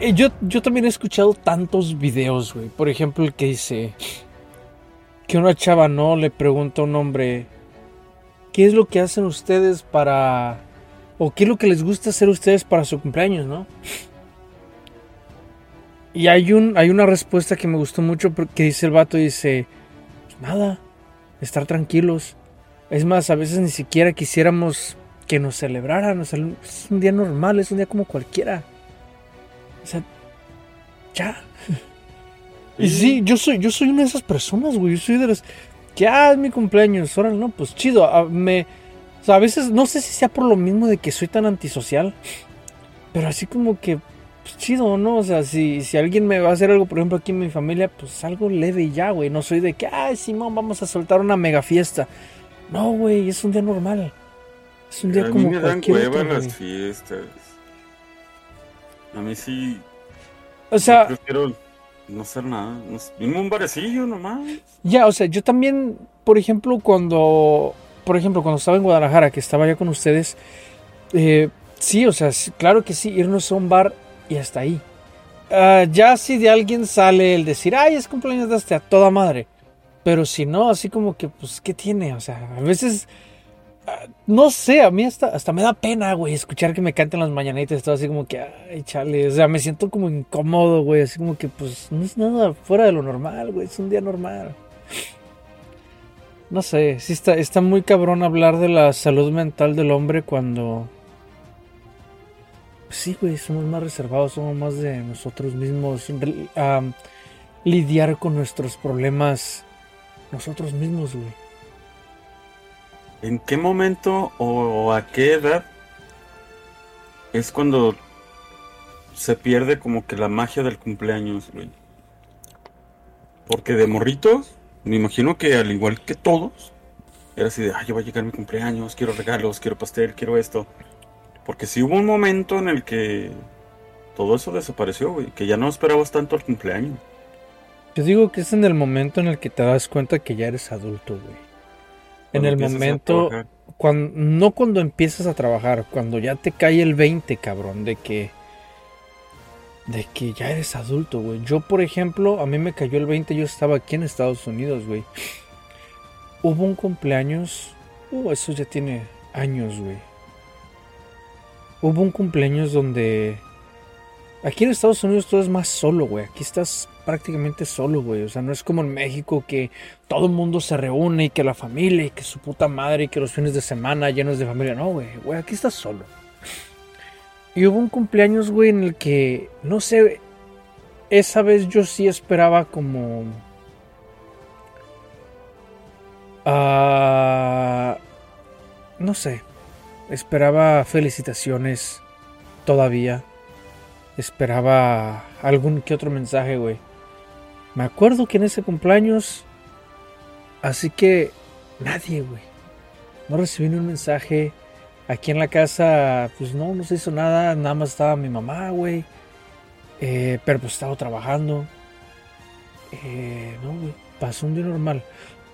Eh, yo, yo también he escuchado tantos videos, güey. Por ejemplo, el que dice que una chava no le pregunta a un hombre, ¿qué es lo que hacen ustedes para... o qué es lo que les gusta hacer ustedes para su cumpleaños, no? Y hay, un, hay una respuesta que me gustó mucho que dice el vato, dice, pues nada, estar tranquilos. Es más, a veces ni siquiera quisiéramos que nos celebraran. Es un día normal, es un día como cualquiera. O sea, ya. Y sí, yo soy, yo soy una de esas personas, güey. Yo soy de las que, ah, es mi cumpleaños. Ahora no, pues chido. A, me, o sea, a veces, no sé si sea por lo mismo de que soy tan antisocial. Pero así como que, pues chido, ¿no? O sea, si, si alguien me va a hacer algo, por ejemplo, aquí en mi familia, pues algo leve y ya, güey. No soy de que, ah, Simón, vamos a soltar una mega fiesta. No, güey, es un día normal. Es un día a como mí me dan cueva las fiestas. A mí sí. O sea. Yo prefiero no hacer nada. No, un barecillo nomás. Ya, o sea, yo también, por ejemplo, cuando. Por ejemplo, cuando estaba en Guadalajara, que estaba ya con ustedes. Eh, sí, o sea, claro que sí, irnos a un bar y hasta ahí. Uh, ya si de alguien sale el decir, ay, es cumpleaños de este a toda madre. Pero si no, así como que, pues, ¿qué tiene? O sea, a veces no sé, a mí hasta, hasta me da pena, güey, escuchar que me canten las mañanitas. Todo así como que, ay, chale. O sea, me siento como incómodo, güey. Así como que, pues, no es nada fuera de lo normal, güey. Es un día normal. No sé, sí está, está muy cabrón hablar de la salud mental del hombre cuando. Sí, güey, somos más reservados, somos más de nosotros mismos. lidiar con nuestros problemas nosotros mismos, güey. ¿En qué momento o a qué edad es cuando se pierde como que la magia del cumpleaños, güey? Porque de morritos, me imagino que al igual que todos, era así de, ay, yo voy a llegar mi cumpleaños, quiero regalos, quiero pastel, quiero esto. Porque sí hubo un momento en el que todo eso desapareció, güey, que ya no esperabas tanto al cumpleaños. Yo digo que es en el momento en el que te das cuenta que ya eres adulto, güey en el momento, cuando, no cuando empiezas a trabajar, cuando ya te cae el 20, cabrón, de que, de que ya eres adulto, güey. Yo, por ejemplo, a mí me cayó el 20, yo estaba aquí en Estados Unidos, güey. Hubo un cumpleaños, uh, eso ya tiene años, güey. Hubo un cumpleaños donde Aquí en Estados Unidos todo es más solo, güey. Aquí estás prácticamente solo, güey. O sea, no es como en México que todo el mundo se reúne y que la familia y que su puta madre y que los fines de semana llenos de familia. No, güey. Güey, aquí estás solo. Y hubo un cumpleaños, güey, en el que, no sé, esa vez yo sí esperaba como... Uh, no sé. Esperaba felicitaciones todavía esperaba algún que otro mensaje, güey. Me acuerdo que en ese cumpleaños, así que nadie, güey. No recibí ni un mensaje. Aquí en la casa, pues no, no se hizo nada. Nada más estaba mi mamá, güey. Eh, pero pues estaba trabajando. Eh, no, güey. Pasó un día normal.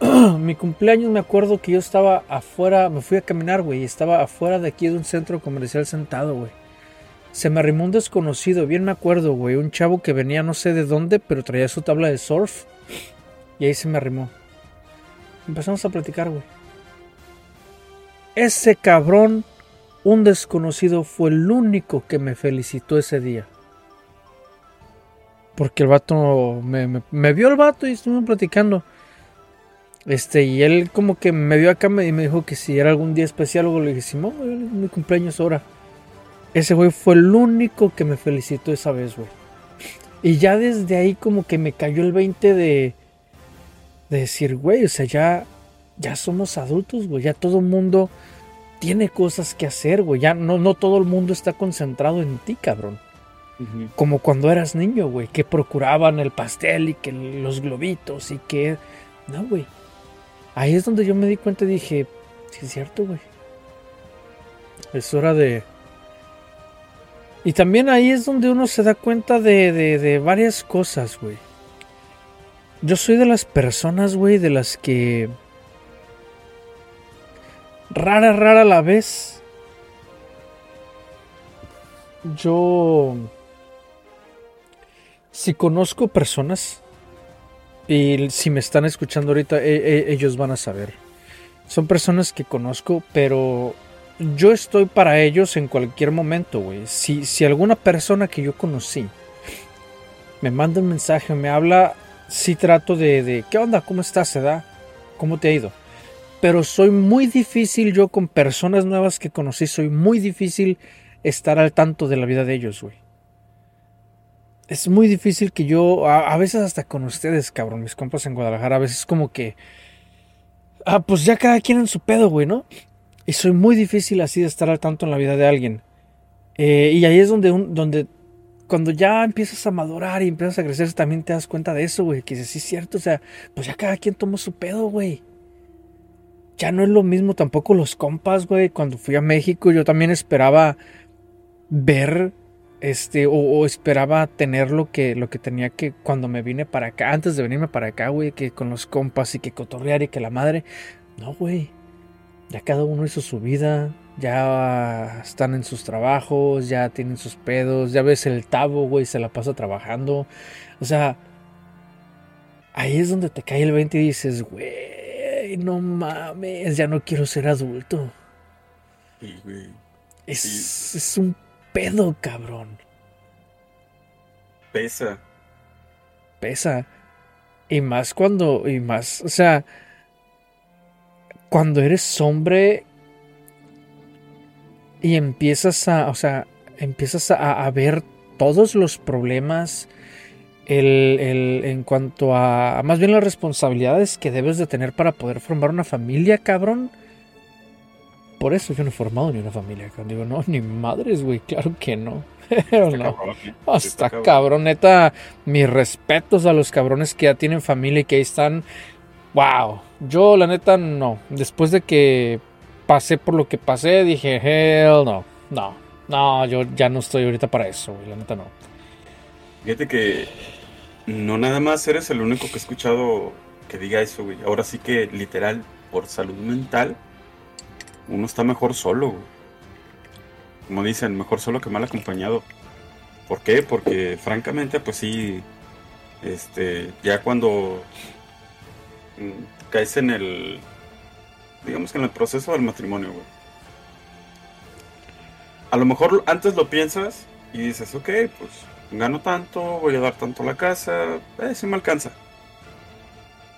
mi cumpleaños me acuerdo que yo estaba afuera, me fui a caminar, güey. Estaba afuera de aquí de un centro comercial sentado, güey. Se me arrimó un desconocido, bien me acuerdo, güey. Un chavo que venía no sé de dónde, pero traía su tabla de surf. Y ahí se me arrimó. Empezamos a platicar, güey. Ese cabrón, un desconocido, fue el único que me felicitó ese día. Porque el vato me, vio el vato y estuvimos platicando. Este, y él como que me vio acá y me dijo que si era algún día especial, o le dije, mi cumpleaños ahora. Ese güey fue el único que me felicitó esa vez, güey. Y ya desde ahí como que me cayó el 20 de, de decir, güey, o sea, ya, ya somos adultos, güey. Ya todo el mundo tiene cosas que hacer, güey. Ya no, no todo el mundo está concentrado en ti, cabrón. Como cuando eras niño, güey, que procuraban el pastel y que los globitos y que... No, güey. Ahí es donde yo me di cuenta y dije, sí es cierto, güey. Es hora de, y también ahí es donde uno se da cuenta de, de, varias cosas, güey. Yo soy de las personas, güey, de las que... Rara, rara la vez. Yo... si conozco personas y si me están escuchando ahorita, e- e- ellos van a saber. Son personas que conozco, pero yo estoy para ellos en cualquier momento, güey. Si, si alguna persona que yo conocí me manda un mensaje, me habla, sí trato de, de ¿qué onda? ¿Cómo estás? ¿Se da? ¿Cómo te ha ido? Pero soy muy difícil yo con personas nuevas que conocí, soy muy difícil estar al tanto de la vida de ellos, güey. Es muy difícil que yo, a, a veces hasta con ustedes, cabrón, mis compas en Guadalajara, a veces como que, ah, pues ya cada quien en su pedo, güey, ¿no? Y soy muy difícil así de estar al tanto en la vida de alguien. Eh, y ahí es donde, donde cuando ya empiezas a madurar y empiezas a crecer, también te das cuenta de eso, güey. Que sí, es cierto, o sea, pues ya cada quien tomó su pedo, güey. Ya no es lo mismo tampoco los compas, güey. Cuando fui a México, yo también esperaba ver, este, o, o esperaba tener lo que, lo que tenía que cuando me vine para acá, antes de venirme para acá, güey, que con los compas y que cotorrear y que la madre. No, güey. Ya cada uno hizo su vida, ya están en sus trabajos, ya tienen sus pedos, ya ves el tabo, güey, se la pasa trabajando. O sea, ahí es donde te cae el 20 y dices, güey, no mames, ya no quiero ser adulto. Sí, güey. Es, Sí. es un pedo, cabrón. Pesa. Pesa. Y más cuando, y más, o sea, cuando eres hombre y empiezas a, o sea, empiezas a, a ver todos los problemas el, el- en cuanto a, más bien las responsabilidades que debes de tener para poder formar una familia, cabrón. Por eso yo no he formado ni una familia, cabrón. Digo, no, ni madres, güey, claro que no. Pero Está no. cabrón, ¿eh? Oh, Sí, está cabrón, neta. Mis respetos a los cabrones que ya tienen familia y que ahí están. Wow. Yo, la neta, no. Después de que pasé por lo que pasé, dije, hell no. No. No, yo ya no estoy ahorita para eso, güey. La neta no. Fíjate que no nada más eres el único que he escuchado que diga eso, güey. Ahora sí que literal, por salud mental, uno está mejor solo, güey. Como dicen, mejor solo que mal acompañado. ¿Por qué? Porque francamente, pues sí, este, ya cuando caes en el, digamos que en el proceso del matrimonio, güey. A lo mejor antes lo piensas y dices, ok, pues gano tanto, voy a dar tanto a la casa, eh, sí me alcanza.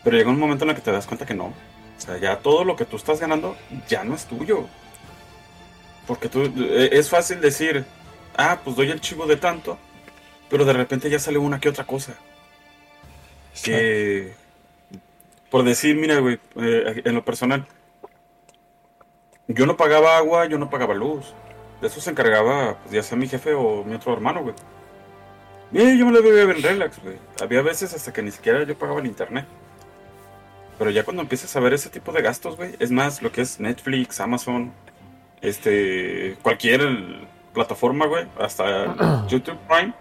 Pero llega un momento en el que te das cuenta que no. O sea, ya todo lo que tú estás ganando ya no es tuyo. Porque tú, eh, es fácil decir, ah, pues doy el chivo de tanto, pero de repente ya sale una que otra cosa. Que, por decir, mira, güey, eh, en lo personal, yo no pagaba agua, yo no pagaba luz. De eso se encargaba, pues, ya sea mi jefe o mi otro hermano, güey. Y yo me lo vivía bien relax, güey. Había veces hasta que ni siquiera yo pagaba el internet. Pero ya cuando empiezas a ver ese tipo de gastos, güey, es más lo que es Netflix, Amazon, este, cualquier plataforma, güey, hasta YouTube Prime,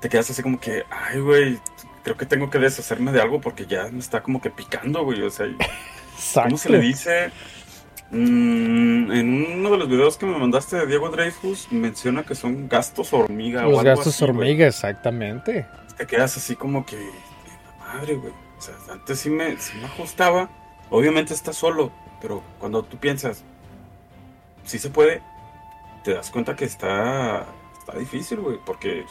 te quedas así como que, ay, güey, creo que tengo que deshacerme de algo porque ya me está como que picando, güey. O sea, ¿cómo se le dice? Mm, en uno de los videos que me mandaste de Diego Dreyfus menciona que son gastos hormiga o Los algo gastos así, hormiga, exactamente. Te quedas así como que, "La madre, güey. O sea, antes sí me, sí me ajustaba. Obviamente estás solo, pero cuando tú piensas, sí se puede, te das cuenta que está, está difícil, güey, porque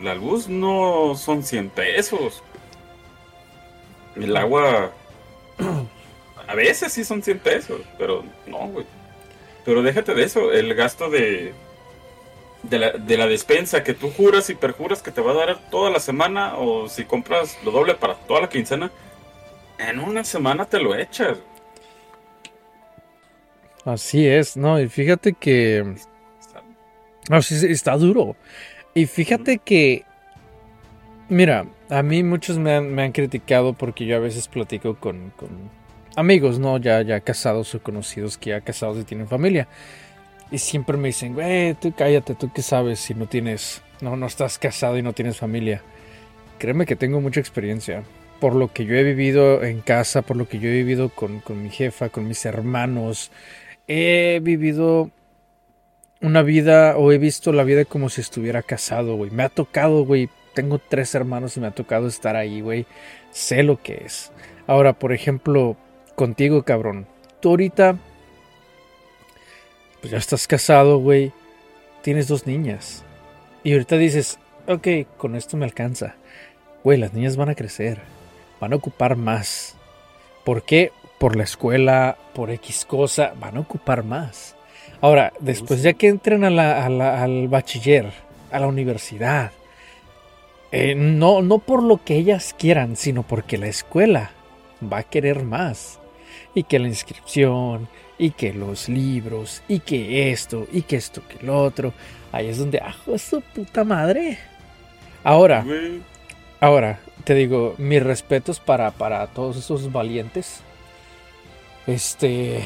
la luz no son 100 pesos. El agua, a veces sí son 100 pesos, pero no, güey. Pero déjate de eso, el gasto de, de la, de la despensa que tú juras y perjuras que te va a dar toda la semana o si compras lo doble para toda la quincena, en una semana te lo echas. Así es, ¿no? Y fíjate que... No, sí, sí, está duro. Y fíjate que... Mira, a mí muchos me han, me han criticado porque yo a veces platico con, con amigos, ¿no? Ya, ya casados o conocidos que ya casados y tienen familia. Y siempre me dicen, güey, tú cállate, tú qué sabes si no tienes, no, no estás casado y no tienes familia. Créeme que tengo mucha experiencia. Por lo que yo he vivido en casa, por lo que yo he vivido con, con mi jefa, con mis hermanos. He vivido una vida o he visto la vida como si estuviera casado, güey. Me ha tocado, güey, tengo tres hermanos y me ha tocado estar ahí, güey. Sé lo que es. Ahora, por ejemplo, contigo, cabrón. Tú ahorita, pues ya estás casado, güey. Tienes dos niñas. Y ahorita dices, ok, con esto me alcanza. Güey, las niñas van a crecer. Van a ocupar más. ¿Por qué? Por la escuela, por X cosa, van a ocupar más. Ahora, después ya que entren a la, al bachiller, a la universidad, eh, no, no por lo que ellas quieran, sino porque la escuela va a querer más. Y que la inscripción, y que los libros, y que esto, y que esto, que lo otro. Ahí es donde, ajo, su puta madre. Ahora, ahora, te digo, mis respetos para, para todos esos valientes. Este,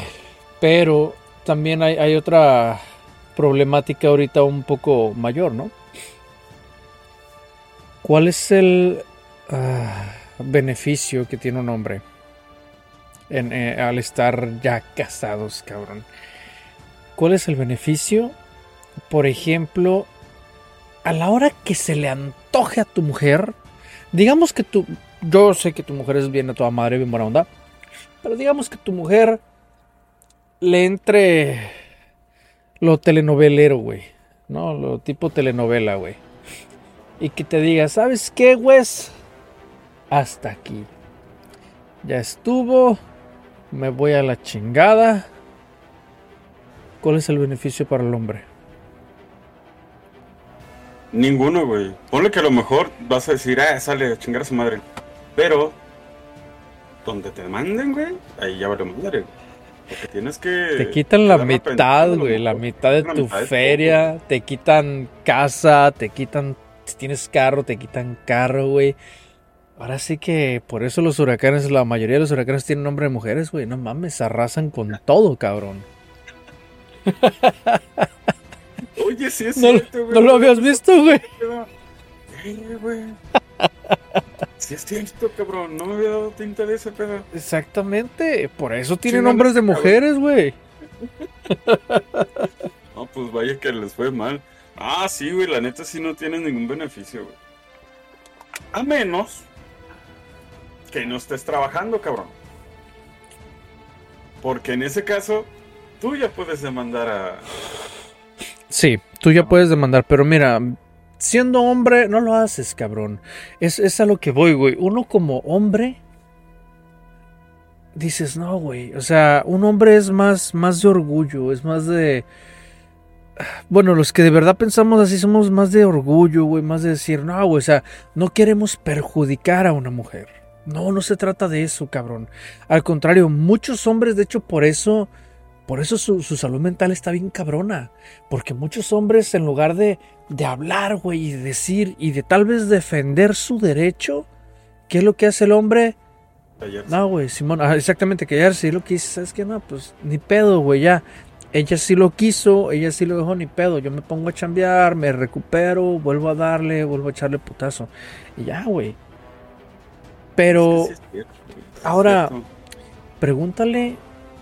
pero también hay, otra problemática ahorita un poco mayor, ¿no? ¿Cuál es el ah, beneficio que tiene un hombre eh, al estar ya casados, cabrón? ¿Cuál es el beneficio? Por ejemplo, a la hora que se le antoje a tu mujer, digamos que tú, yo sé que tu mujer es bien a toda madre, bien buena onda, pero digamos que tu mujer le entre lo telenovelero, güey. ¿No? Lo tipo telenovela, güey. Y que te diga, ¿sabes qué, güey? Hasta aquí. Ya estuvo. Me voy a la chingada. ¿Cuál es el beneficio para el hombre? Ninguno, güey. Ponle que a lo mejor vas a decir, ah, sale a chingar a su madre. Pero, donde te manden, güey, ahí ya va a madre, tienes que. Te quitan la mitad, güey. La mitad de tu feria. Te quitan casa. Te quitan. Si tienes carro, te quitan carro, güey. Ahora sí que por eso los huracanes, la mayoría de los huracanes tienen nombre de mujeres, güey. No mames, arrasan con todo, cabrón. Oye, sí es no, cierto, güey. No lo habías visto, güey. güey. Sí es cierto, cabrón. No me había dado tinta de ese pedo. Exactamente. Por eso tiene nombres de mujeres, güey. no, pues vaya que les fue mal. Ah, sí, güey. La neta sí no tiene ningún beneficio, güey. A menos que no estés trabajando, cabrón. Porque en ese caso, tú ya puedes demandar a... Sí, tú ya puedes demandar, pero mira, siendo hombre, no lo haces, cabrón. Es, es a lo que voy, güey. Uno como hombre, dices, no, güey. O sea, un hombre es más, más de orgullo, es más de... Bueno, los que de verdad pensamos así somos más de orgullo, güey, más de decir, no, güey, o sea, no queremos perjudicar a una mujer. No, no se trata de eso, cabrón. Al contrario, muchos hombres, de hecho, por eso por eso su, salud mental está bien cabrona. Porque muchos hombres, en lugar de, de hablar, güey, y decir, y de tal vez defender su derecho, ¿qué es lo que hace el hombre? No, güey, Simón, ah, exactamente, callarse. Y lo que dice, ¿sabes qué? No, pues ni pedo, güey, ya. Ella sí lo quiso, ella sí lo dejó, ni pedo. Yo me pongo a chambear, me recupero, vuelvo a darle, vuelvo a echarle putazo. Y ya, güey. Pero, ahora, pregúntale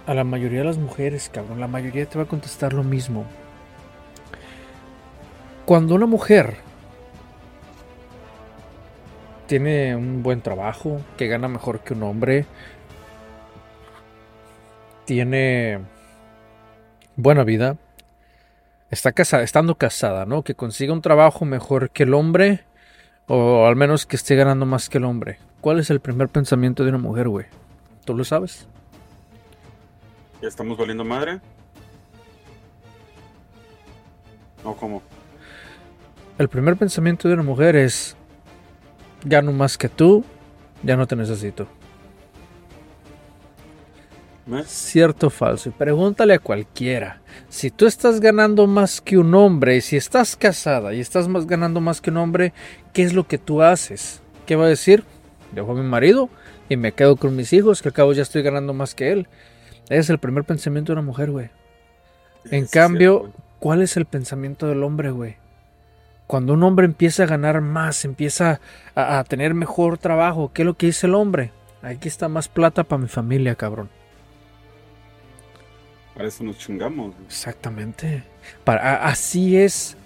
a la mayoría de las mujeres, cabrón, la mayoría te va a contestar lo mismo. Cuando una mujer tiene un buen trabajo, que gana mejor que un hombre, tiene buena vida, está casada, estando casada, ¿no? Que consiga un trabajo mejor que el hombre, o al menos que esté ganando más que el hombre. ¿Cuál es el primer pensamiento de una mujer, güey? ¿Tú lo sabes? ¿Ya estamos valiendo madre? ¿O cómo? El primer pensamiento de una mujer es, gano más que tú, ya no te necesito. ¿Eh? Cierto o falso. Y pregúntale a cualquiera. Si tú estás ganando más que un hombre, y si estás casada y estás más ganando más que un hombre, ¿qué es lo que tú haces? ¿Qué va a decir? Dejo a mi marido y me quedo con mis hijos, que al cabo ya estoy ganando más que él. Es el primer pensamiento de una mujer, güey. En cambio, ¿cuál es el pensamiento del hombre, güey? Cuando un hombre empieza a ganar más, empieza a, tener mejor trabajo, ¿qué es lo que dice el hombre? Aquí está más plata para mi familia, cabrón. Para eso nos chingamos. Exactamente. Para, así es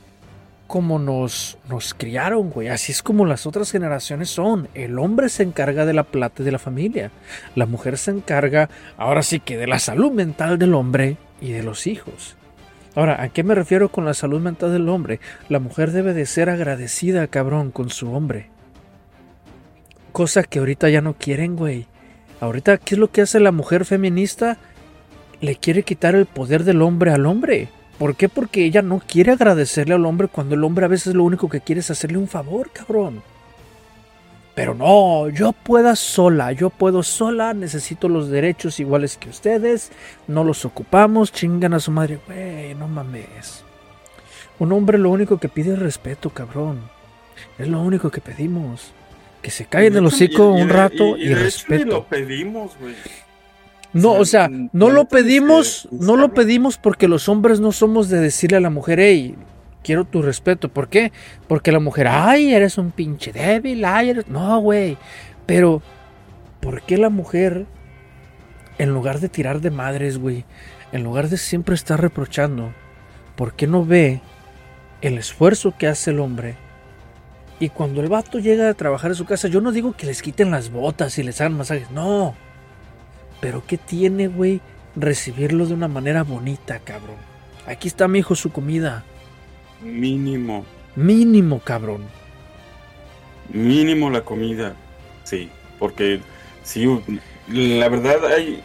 como nos, nos criaron, güey. Así es como las otras generaciones son. El hombre se encarga de la plata de la familia. La mujer se encarga, ahora sí que, de la salud mental del hombre y de los hijos. Ahora, ¿a qué me refiero con la salud mental del hombre? La mujer debe de ser agradecida, cabrón, con su hombre. Cosa que ahorita ya no quieren, güey. Ahorita, ¿qué es lo que hace la mujer feminista? Le quiere quitar el poder del hombre al hombre. ¿Por qué? Porque ella no quiere agradecerle al hombre cuando el hombre a veces lo único que quiere es hacerle un favor, cabrón. Pero no, yo puedo sola, yo puedo sola, necesito los derechos iguales que ustedes, no los ocupamos, chingan a su madre, güey, no mames. Un hombre lo único que pide es respeto, cabrón. Es lo único que pedimos. Que se caiga en el hocico un rato y, respeto. lo pedimos, güey. No, o sea, no lo pedimos, no lo pedimos porque los hombres no somos de decirle a la mujer, hey, quiero tu respeto. ¿Por qué? Porque la mujer, ay, eres un pinche débil, ay, eres... No, güey. Pero, ¿por qué la mujer, en lugar de tirar de madres, güey, en lugar de siempre estar reprochando, ¿por qué no ve el esfuerzo que hace el hombre? Y cuando el vato llega a trabajar en su casa, yo no digo que les quiten las botas y les hagan masajes, no. Pero ¿qué tiene, güey? Recibirlo de una manera bonita, cabrón. Aquí está mi hijo su comida. Mínimo. Mínimo, cabrón. Mínimo la comida. Sí, porque sí, la verdad hay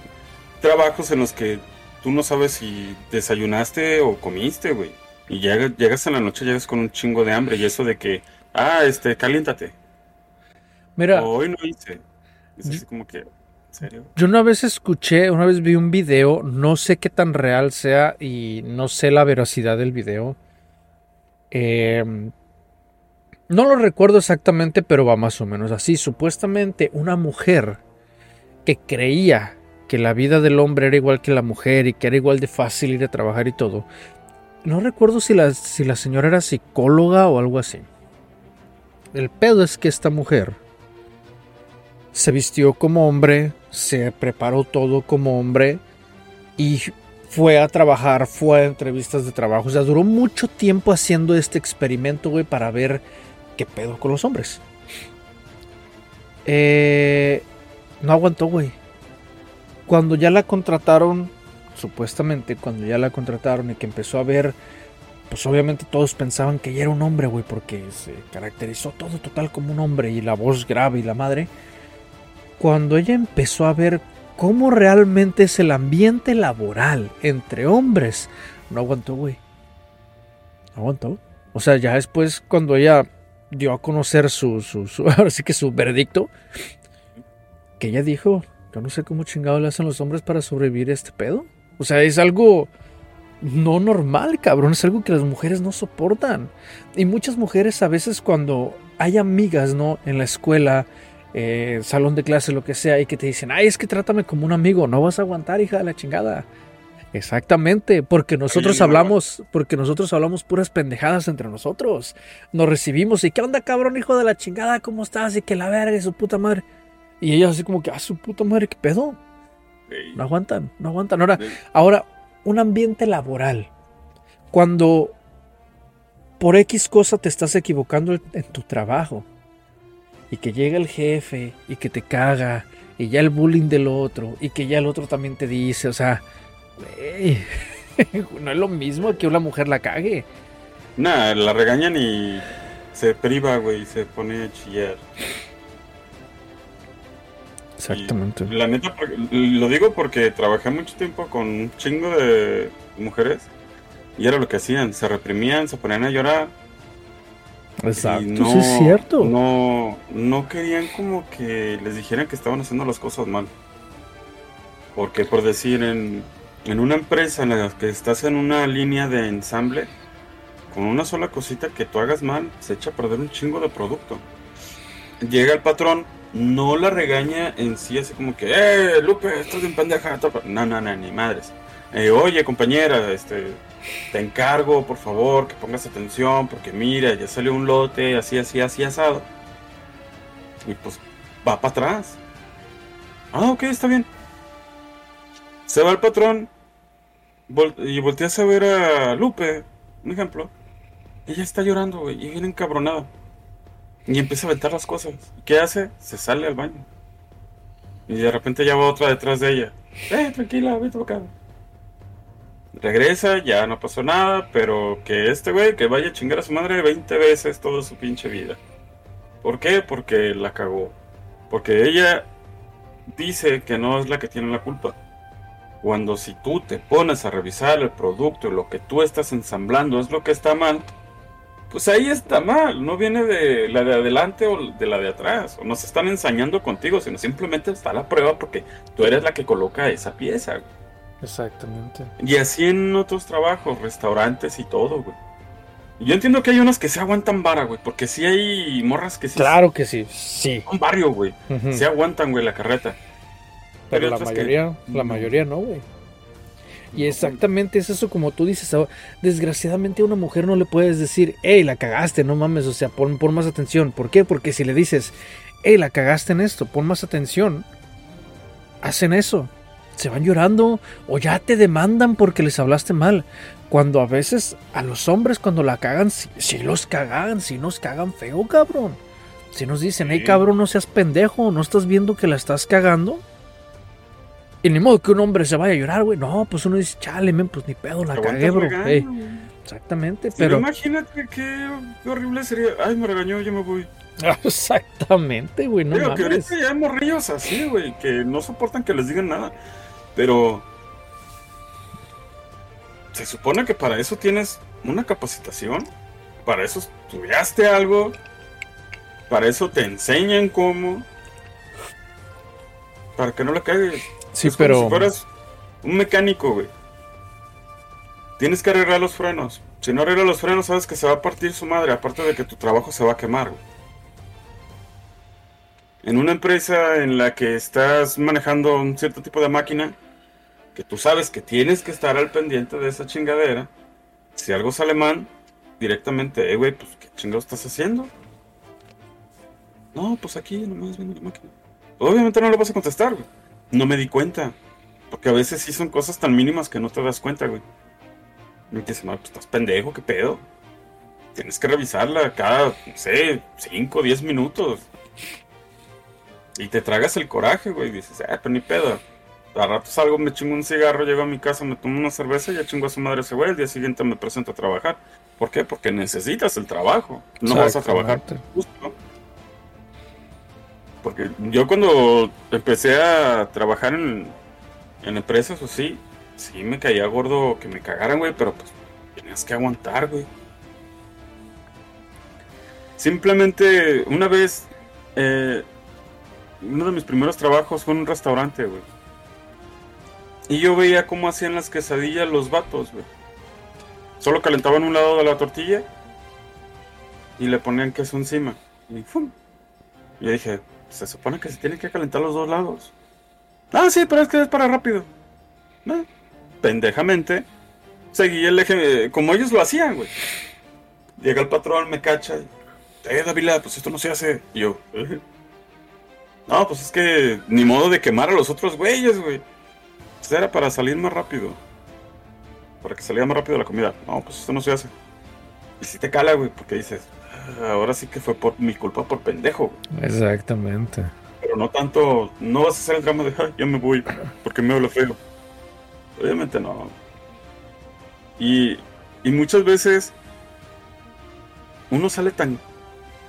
trabajos en los que tú no sabes si desayunaste o comiste, güey. Y llegas, llegas en la noche, llegas con un chingo de hambre y eso de que, ah, este, caliéntate. Mira. hoy no hice. Es así como que, Yo una vez escuché, una vez vi un video, no sé qué tan real sea y no sé la veracidad del video. Em, no lo recuerdo exactamente, pero va más o menos así. Supuestamente una mujer que creía que la vida del hombre era igual que la mujer y que era igual de fácil ir a trabajar y todo. No recuerdo si la, si la señora era psicóloga o algo así. El pedo es que esta mujer se vistió como hombre, se preparó todo como hombre y fue a trabajar, fue a entrevistas de trabajo. O sea, duró mucho tiempo haciendo este experimento, güey, para ver qué pedo con los hombres. Eh, no aguantó, güey. Cuando ya la contrataron, supuestamente, cuando ya la contrataron y que empezó a ver, pues obviamente todos pensaban que ella era un hombre, güey, porque se caracterizó todo total como un hombre y la voz grave y la madre cuando ella empezó a ver cómo realmente es el ambiente laboral entre hombres, no aguantó, güey. No aguantó. O sea, ya después cuando ella dio a conocer su, su, ahora sí que su veredicto, que ella dijo, yo no sé cómo chingado le hacen los hombres para sobrevivir a este pedo. O sea, es algo no normal, cabrón, es algo que las mujeres no soportan. Y muchas mujeres a veces cuando hay amigas, ¿no? En la escuela, eh, salón de clase, lo que sea, y que te dicen, ay, es que trátame como un amigo, no vas a aguantar, hija de la chingada. Exactamente, porque nosotros hablamos, porque nosotros hablamos puras pendejadas entre nosotros. Nos recibimos y qué onda, cabrón, hijo de la chingada, ¿cómo estás? Y que la verga y su puta madre. Y ellos así como que, ah, su puta madre, ¿qué pedo? No aguantan, no aguantan. Ahora, ahora, un ambiente laboral. Cuando por X cosa te estás equivocando en tu trabajo y que llega el jefe y que te caga y ya el bullying del otro y que ya el otro también te dice, o sea, no es lo que que una mujer la cague. Nada, la regañan y se priva, güey, y se pone a chillar. Exactamente. la neta, lo digo porque trabajé mucho tiempo con un chingo de mujeres y era lo que hacían, se reprimían, se ponían a llorar Exacto, no, es cierto. No, no querían como que les dijeran que estaban haciendo las cosas mal. Porque por decir, en, en una empresa en la que estás en una línea de ensamble, con una sola cosita que tú hagas mal, se echa a perder un chingo de producto. Llega el patrón, no la regaña en sí, así como que, ¡eh, Lupe, estás en pendeja! No, no, no, ni madres. Eh, oye, compañera, este, te encargo, por favor, que pongas atención, porque mira, ya salió un lote así, así, así asado. Y pues va para atrás. Ah, ok, está bien. Se va el patrón y volteas a ver a Lupe, un ejemplo. ella está llorando, y viene encabronada. Y empieza a aventar las cosas. ¿Qué hace? Se sale al baño. Y de repente ya va otra detrás de ella. Eh, tranquila, vete acá. Regresa, ya no pasó nada, pero que este güey que vaya a chingar a su madre 20 veces toda su pinche vida. ¿Por qué? Porque la cagó. Porque ella dice que no es la que tiene la culpa. Cuando si tú te pones a revisar el producto y lo que tú estás ensamblando es lo que está mal, pues ahí está mal. No viene de la de adelante o de la de atrás. O no se están ensañando contigo, sino simplemente está la prueba porque tú eres la que coloca esa pieza. Exactamente. Y así en otros trabajos, restaurantes y todo, güey. Yo entiendo que hay unas que se aguantan vara, güey, porque sí hay morras que sí. Claro que sí, sí. Un barrio, güey. Se aguantan, güey, la carreta. Pero, la mayoría, la mayoría no, güey. Y exactamente es eso como tú dices. Desgraciadamente a una mujer no le puedes decir, hey, la cagaste, no mames, o sea, pon, pon más atención. ¿Por qué? Porque si le dices, hey, la cagaste en esto, pon más atención, hacen eso. Se van llorando o ya te demandan porque les hablaste mal. Cuando a veces a los hombres cuando la cagan, si, los cagan, si nos cagan feo, cabrón. Si nos dicen, hey cabrón, no seas pendejo, no estás viendo que la estás cagando. Y ni modo que un hombre se vaya a llorar, güey. No, pues uno dice, chale, men, pues ni pedo, la cagué, bro. exactamente, pero. imagínate qué, horrible sería. Ay, me regañó, yo me voy. Exactamente, güey. No que ahorita ya hay morrillos así, güey, que no soportan que les digan nada. Pero se supone que para eso tienes una capacitación, para eso estudiaste algo, para eso te enseñan cómo, para que no le caigas. Sí, pero. si fueras un mecánico, güey. Tienes que arreglar los frenos. Si no arreglas los frenos, sabes que se va a partir su madre, aparte de que tu trabajo se va a quemar, güey. En una empresa en la que estás manejando un cierto tipo de máquina, que tú sabes que tienes que estar al pendiente de esa chingadera. Si algo sale mal, directamente, eh, güey, pues, ¿qué chingados estás haciendo? No, pues aquí nomás viendo la máquina. Obviamente no lo vas a contestar, güey. No me di cuenta. Porque a veces sí son cosas tan mínimas que no te das cuenta, güey. Y te dicen, no, pues estás pendejo, qué pedo. Tienes que revisarla cada, no sé, 5 o 10 minutos. Y te tragas el coraje, güey. Y dices, ah, pero ni pedo a rato salgo, me chingo un cigarro, llego a mi casa, me tomo una cerveza y ya chingo a su madre ese güey. El día siguiente me presento a trabajar. ¿Por qué? Porque necesitas el trabajo. No vas a trabajar justo. Porque yo cuando empecé a trabajar en, en empresas o sí, sí me caía gordo que me cagaran, güey, pero pues tenías que aguantar, güey. Simplemente una vez, eh, uno de mis primeros trabajos fue en un restaurante, güey. Y yo veía cómo hacían las quesadillas los vatos, güey. Solo calentaban un lado de la tortilla y le ponían queso encima. Y ¡fum! Yo dije, se supone que se tienen que calentar los dos lados. Ah, sí, pero es que es para rápido. Pendejamente, seguí el eje, como ellos lo hacían, güey. Llega el patrón, me cacha. Eh, Davila, pues esto no se hace. Y yo, eh". No, pues es que ni modo de quemar a los otros güeyes, güey. Pues era para salir más rápido. Para que saliera más rápido la comida. No, pues esto no se hace. Y si te cala, güey, porque dices, ah, ahora sí que fue por mi culpa por pendejo. Exactamente. Pero no tanto, no vas a hacer el drama de, ay, ya me voy, porque me hablo feo. Obviamente no. Y, y muchas veces uno sale tan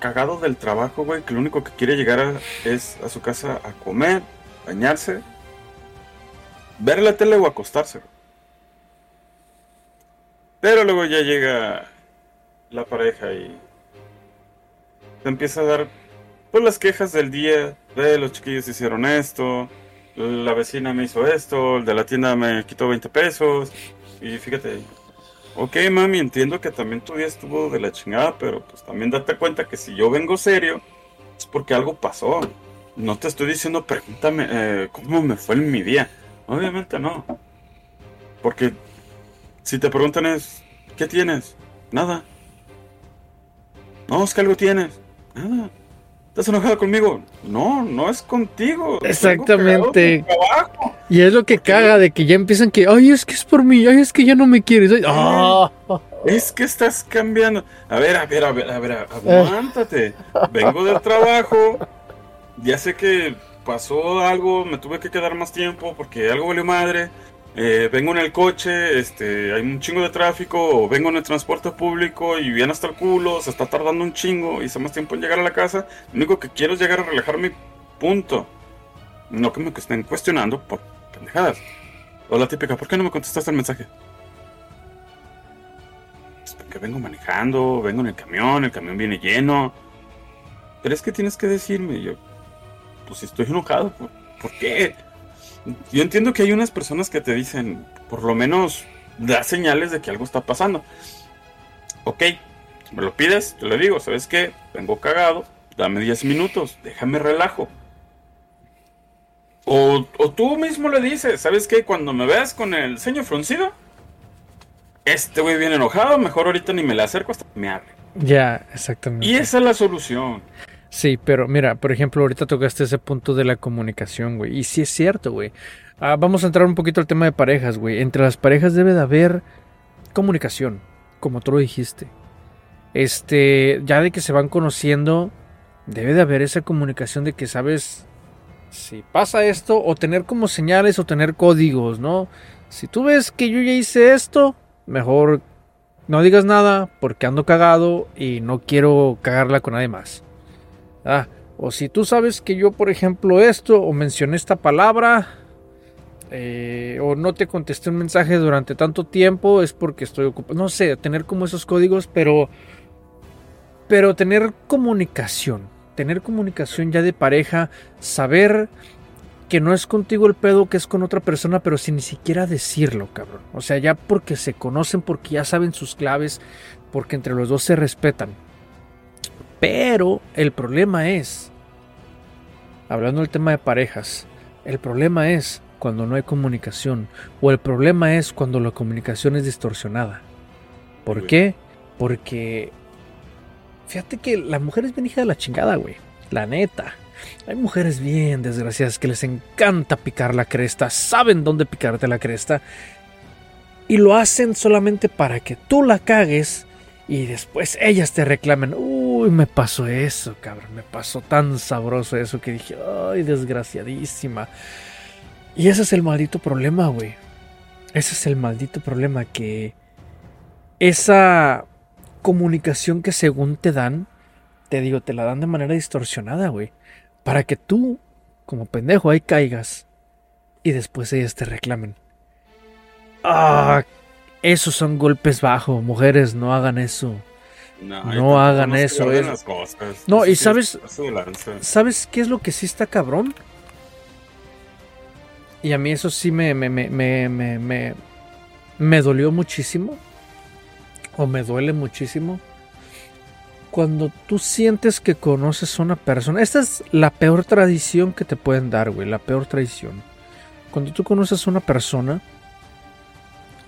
cagado del trabajo, güey, que lo único que quiere llegar es a su casa a comer, bañarse ver la tele o acostarse. Pero luego ya llega la pareja y te empieza a dar pues las quejas del día, de los chiquillos hicieron esto, la vecina me hizo esto, el de la tienda me quitó 20 pesos y fíjate, ok mami, entiendo que también tu día estuvo de la chingada, pero pues también date cuenta que si yo vengo serio es porque algo pasó. No te estoy diciendo, pregúntame eh, cómo me fue en mi día. Obviamente no. Porque si te preguntan es, ¿qué tienes? Nada. No, es que algo tienes. Nada. ¿Estás enojado conmigo? No, no es contigo. Exactamente. Y es lo que caga de que ya empiezan que, ay, es que es por mí, ay, es que ya no me quieres. ¡Ah! Es que estás cambiando. A ver, a ver, a ver, a ver, aguántate. Vengo del trabajo. Ya sé que pasó algo, me tuve que quedar más tiempo porque algo valió madre. Eh, vengo en el coche, este, hay un chingo de tráfico, o vengo en el transporte público y viene hasta el culo, se está tardando un chingo y hace más tiempo en llegar a la casa. Lo único que quiero es llegar a relajar mi punto. No que me estén cuestionando por pendejadas. O la típica, ¿por qué no me contestaste el mensaje? Es porque vengo manejando, vengo en el camión, el camión viene lleno. Pero es que tienes que decirme, yo, pues si estoy enojado, ¿por, ¿por qué? Yo entiendo que hay unas personas que te dicen, por lo menos da señales de que algo está pasando. Ok, me lo pides, te lo digo, ¿sabes qué? Vengo cagado, dame 10 minutos, déjame relajo. O, tú mismo le dices, ¿sabes qué? Cuando me veas con el ceño fruncido, este güey viene enojado, mejor ahorita ni me le acerco hasta que me hable. Ya, exactamente. Y esa es la solución. Sí, pero mira, por ejemplo, ahorita tocaste ese punto de la comunicación, güey. Y sí es cierto, güey. Ah, vamos a entrar un poquito al tema de parejas, güey. Entre las parejas debe de haber comunicación, como tú lo dijiste. Este, ya de que se van conociendo, debe de haber esa comunicación de que sabes si pasa esto, o tener como señales o tener códigos, ¿no? Si tú ves que yo ya hice esto, mejor no digas nada porque ando cagado y no quiero cagarla con nadie más. Ah, o si tú sabes que yo, por ejemplo, esto, o mencioné esta palabra, eh, o no te contesté un mensaje durante tanto tiempo, es porque estoy ocupado. No sé, tener como esos códigos, pero. Pero tener comunicación. Tener comunicación ya de pareja, saber que no es contigo el pedo, que es con otra persona, pero sin ni siquiera decirlo, cabrón. O sea, ya porque se conocen, porque ya saben sus claves, porque entre los dos se respetan. Pero el problema es, hablando del tema de parejas, el problema es cuando no hay comunicación o el problema es cuando la comunicación es distorsionada. ¿Por qué? Porque fíjate que la mujer es bien hija de la chingada, güey. La neta. Hay mujeres bien desgraciadas que les encanta picar la cresta, saben dónde picarte la cresta y lo hacen solamente para que tú la cagues y después ellas te reclamen, uy, me pasó eso, cabrón, me pasó tan sabroso eso que dije, ay, desgraciadísima. Y ese es el maldito problema, güey. Ese es el maldito problema que esa comunicación que según te dan, te digo, te la dan de manera distorsionada, güey. Para que tú, como pendejo, ahí caigas y después ellas te reclamen. Ah, esos son golpes bajos, mujeres, no hagan eso. No, hagan eso. No, y sabes, ¿sabes qué es lo que sí está cabrón? Y a mí eso sí me, me, me, me, me dolió muchísimo. O me duele muchísimo. Cuando tú sientes que conoces a una persona. Esta es la peor tradición que te pueden dar, güey. La peor tradición. Cuando tú conoces a una persona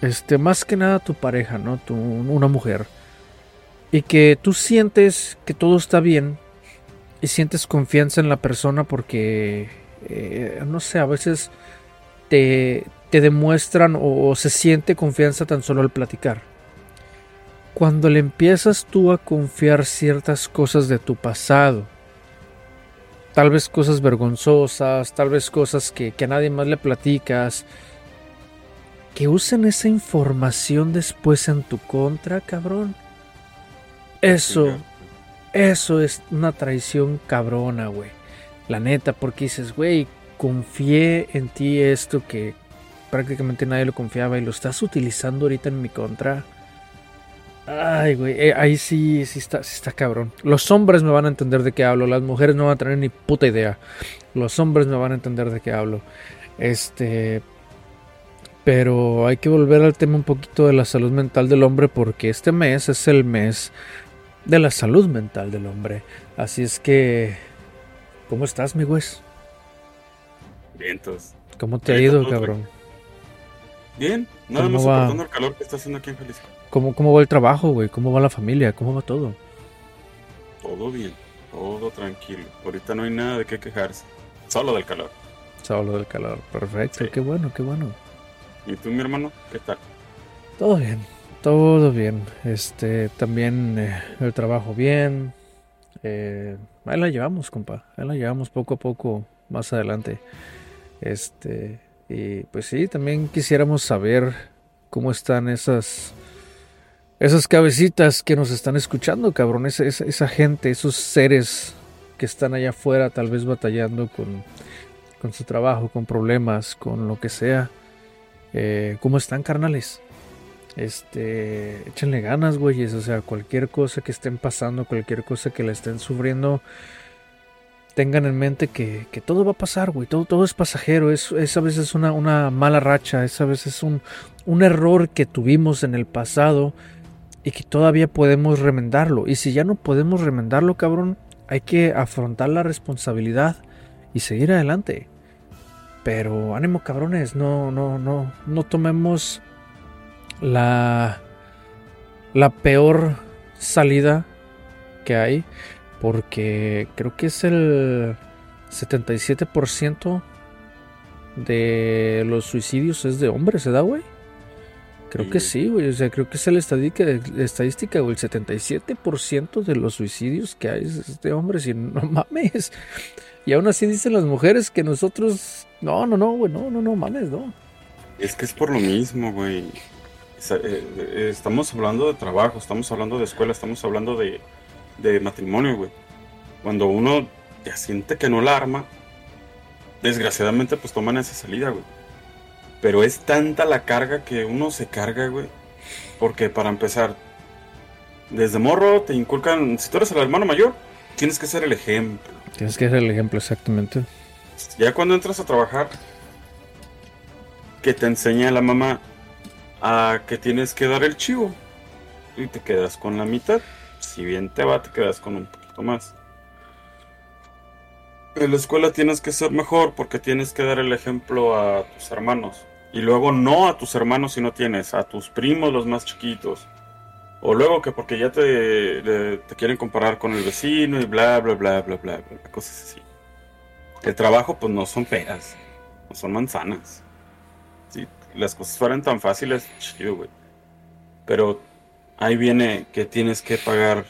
este, más que nada tu pareja, ¿no? Tu, una mujer. Y que tú sientes que todo está bien y sientes confianza en la persona porque, eh, no sé, a veces te, te demuestran o, se siente confianza tan solo al platicar. Cuando le empiezas tú a confiar ciertas cosas de tu pasado, tal vez cosas vergonzosas, tal vez cosas que, que a nadie más le platicas, que usen esa información después en tu contra, cabrón. Eso, eso es una traición cabrona, güey. La neta, porque dices, güey, confié en ti esto que prácticamente nadie lo confiaba y lo estás utilizando ahorita en mi contra. Ay, güey, eh, ahí sí, sí está, sí está cabrón. Los hombres me van a entender de qué hablo, las mujeres no van a tener ni puta idea. Los hombres me van a entender de qué hablo. Este, pero hay que volver al tema un poquito de la salud mental del hombre porque este mes es el mes de la salud mental del hombre. Así es que, ¿cómo estás, mi güey? Bien, entonces. ¿Cómo te ha ido, cabrón? Bien, nada más soportando el calor que está haciendo aquí en Jalisco. ¿Cómo, ¿Cómo va el trabajo, güey? ¿Cómo va la familia? ¿Cómo va todo? Todo bien, todo tranquilo. Ahorita no hay nada de qué quejarse. Solo del calor. Solo del calor, perfecto. Qué bueno, qué bueno. ¿Y tú, mi hermano? ¿Qué tal? Todo bien, Todo bien. Este, también eh, el trabajo bien. Eh, ahí la llevamos, compa. Ahí la llevamos poco a poco más adelante. Este, y pues sí, también quisiéramos saber cómo están esas esas cabecitas que nos están escuchando, cabrón, esa, gente, esos seres que están allá afuera tal vez batallando con, con su trabajo, con problemas, con lo que sea. Eh, ¿Cómo están, carnales? Este, échenle ganas, güeyes. O sea, cualquier cosa que estén pasando, cualquier cosa que le estén sufriendo, tengan en mente que, que todo va a pasar, güey. Todo, todo es pasajero. Es, es a veces una, una mala racha. Es a veces un, un error que tuvimos en el pasado y que todavía podemos remendarlo. Y si ya no podemos remendarlo, cabrón, hay que afrontar la responsabilidad y seguir adelante. Pero ánimo, cabrones, no, no, no, no tomemos la, la peor salida que hay, porque creo que es el 77% de los suicidios es de hombres, ¿se da, güey? Creo que sí, güey. O sea, creo que es la estadística, estadística güey. El 77% de los suicidios que hay es de hombres. Y no mames. Y aún así dicen las mujeres que nosotros. No, no, no, güey. No, no, no mames, no. Es que es por lo mismo, güey. Eh, eh, estamos hablando de trabajo, estamos hablando de escuela, estamos hablando de, de matrimonio, güey. Cuando uno ya siente que no la arma, desgraciadamente, pues toman esa salida, güey. Pero es tanta la carga que uno se carga, güey. Porque para empezar, desde morro te inculcan, si tú eres el hermano mayor, tienes que ser el ejemplo. Tienes que ser el ejemplo, exactamente. Ya cuando entras a trabajar, que te enseña la mamá a que tienes que dar el chivo. Y te quedas con la mitad. Si bien te va, te quedas con un poquito más. En la escuela tienes que ser mejor porque tienes que dar el ejemplo a tus hermanos. Y luego no a tus hermanos si no tienes, a tus primos los más chiquitos. O luego que porque ya te, te quieren comparar con el vecino y bla, bla, bla, bla, bla, bla, cosas así. El trabajo pues no son peras, no son manzanas. Si las cosas fueran tan fáciles, chido, güey. Pero ahí viene que tienes que pagar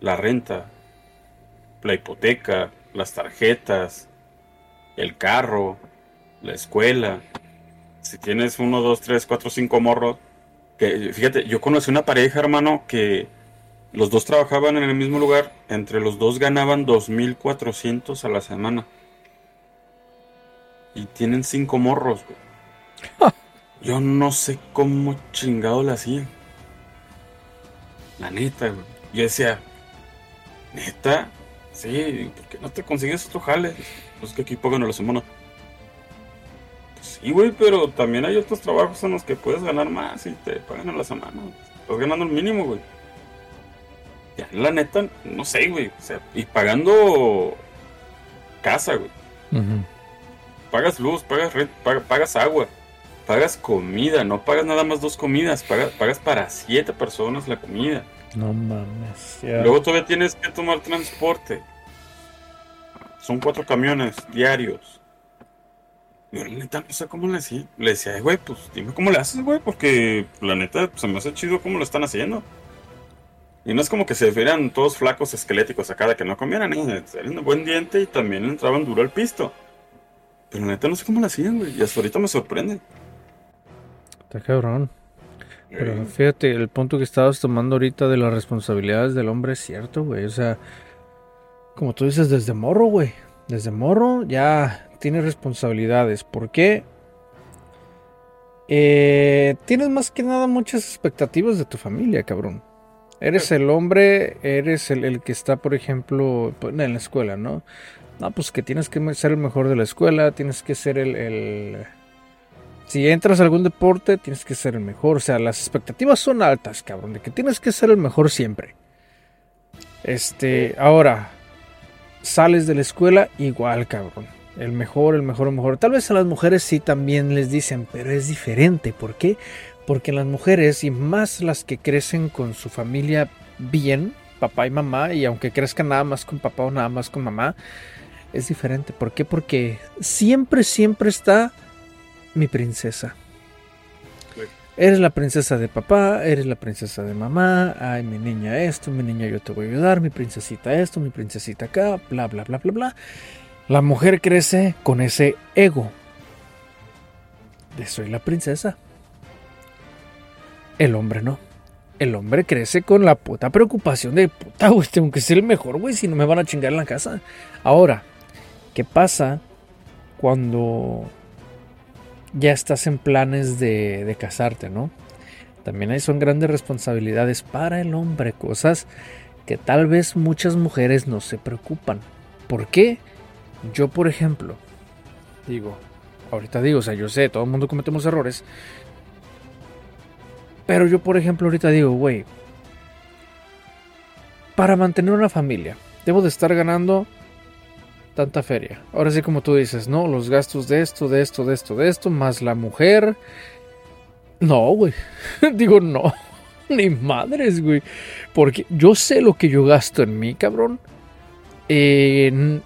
la renta, la hipoteca, las tarjetas, el carro, la escuela, si tienes uno, dos, tres, cuatro, cinco morros, que fíjate, yo conocí una pareja, hermano, que los dos trabajaban en el mismo lugar, entre los dos ganaban 2.400 a la semana. Y tienen cinco morros, güey. Yo no sé cómo chingado la hacían. La neta, güey. Yo decía, neta, sí, ¿por qué no te consigues otro jale? Pues que aquí pongan a los humanos. Sí, güey, pero también hay otros trabajos en los que puedes ganar más y te pagan a la semana. Estás ganando el mínimo, güey. Ya, la neta, no sé, güey. O sea, y pagando casa, güey. Pagas luz, pagas red, pagas agua, pagas comida, no pagas nada más dos comidas, pagas, pagas para siete personas la comida. No mames. Luego todavía tienes que tomar transporte. Son cuatro camiones diarios. Yo la neta no sé cómo le decía. Le decía, güey, pues dime cómo le haces, güey, porque la neta se me hace chido cómo lo están haciendo. Y no es como que se vieran todos flacos esqueléticos acá de que no comieran, ¿eh? Eran un buen diente y también entraban duro al pisto. Pero la neta no sé cómo lo hacían, güey. Y hasta ahorita me sorprende. Está cabrón. Pero fíjate, el punto que estabas tomando ahorita de las responsabilidades del hombre es cierto, güey. O sea, como tú dices, desde morro, güey. Desde morro ya tienes responsabilidades. ¿Por qué? Eh, tienes más que nada muchas expectativas de tu familia, cabrón. Eres el hombre, eres el, que está, por ejemplo, pues, en la escuela, ¿no? No, pues que tienes que ser el mejor de la escuela, tienes que ser el, el... Si entras a algún deporte, tienes que ser el mejor. O sea, las expectativas son altas, cabrón, de que tienes que ser el mejor siempre. Este, ahora, sales de la escuela igual, cabrón el mejor, el mejor, el mejor. Tal vez a las mujeres sí también les dicen, pero es diferente. ¿Por qué? Porque las mujeres, y más las que crecen con su familia bien, papá y mamá, y aunque crezcan nada más con papá o nada más con mamá, es diferente. ¿Por qué? Porque siempre, siempre está mi princesa. Eres la princesa de papá, eres la princesa de mamá, ay, mi niña esto, mi niña yo te voy a ayudar, mi princesita esto, mi princesita acá, bla, bla, bla, bla, bla. La mujer crece con ese ego de soy la princesa. El hombre no. El hombre crece con la puta preocupación de puta, güey, tengo que ser el mejor, güey, si no me van a chingar en la casa. Ahora, ¿qué pasa cuando ya estás en planes de, casarte, ¿no? También ahí son grandes responsabilidades para el hombre, cosas que tal vez muchas mujeres no se preocupan. ¿Por qué? Yo, por ejemplo, digo, ahorita digo, o sea, yo sé, todo el mundo cometemos errores. Pero yo, por ejemplo, ahorita digo, güey, para mantener una familia, debo de estar ganando tanta feria. Ahora sí, como tú dices, ¿no? Los gastos de esto, de esto, de esto, de esto, más la mujer. No, güey. Digo, no. Ni madres, güey. Porque yo sé lo que yo gasto en mí, cabrón. son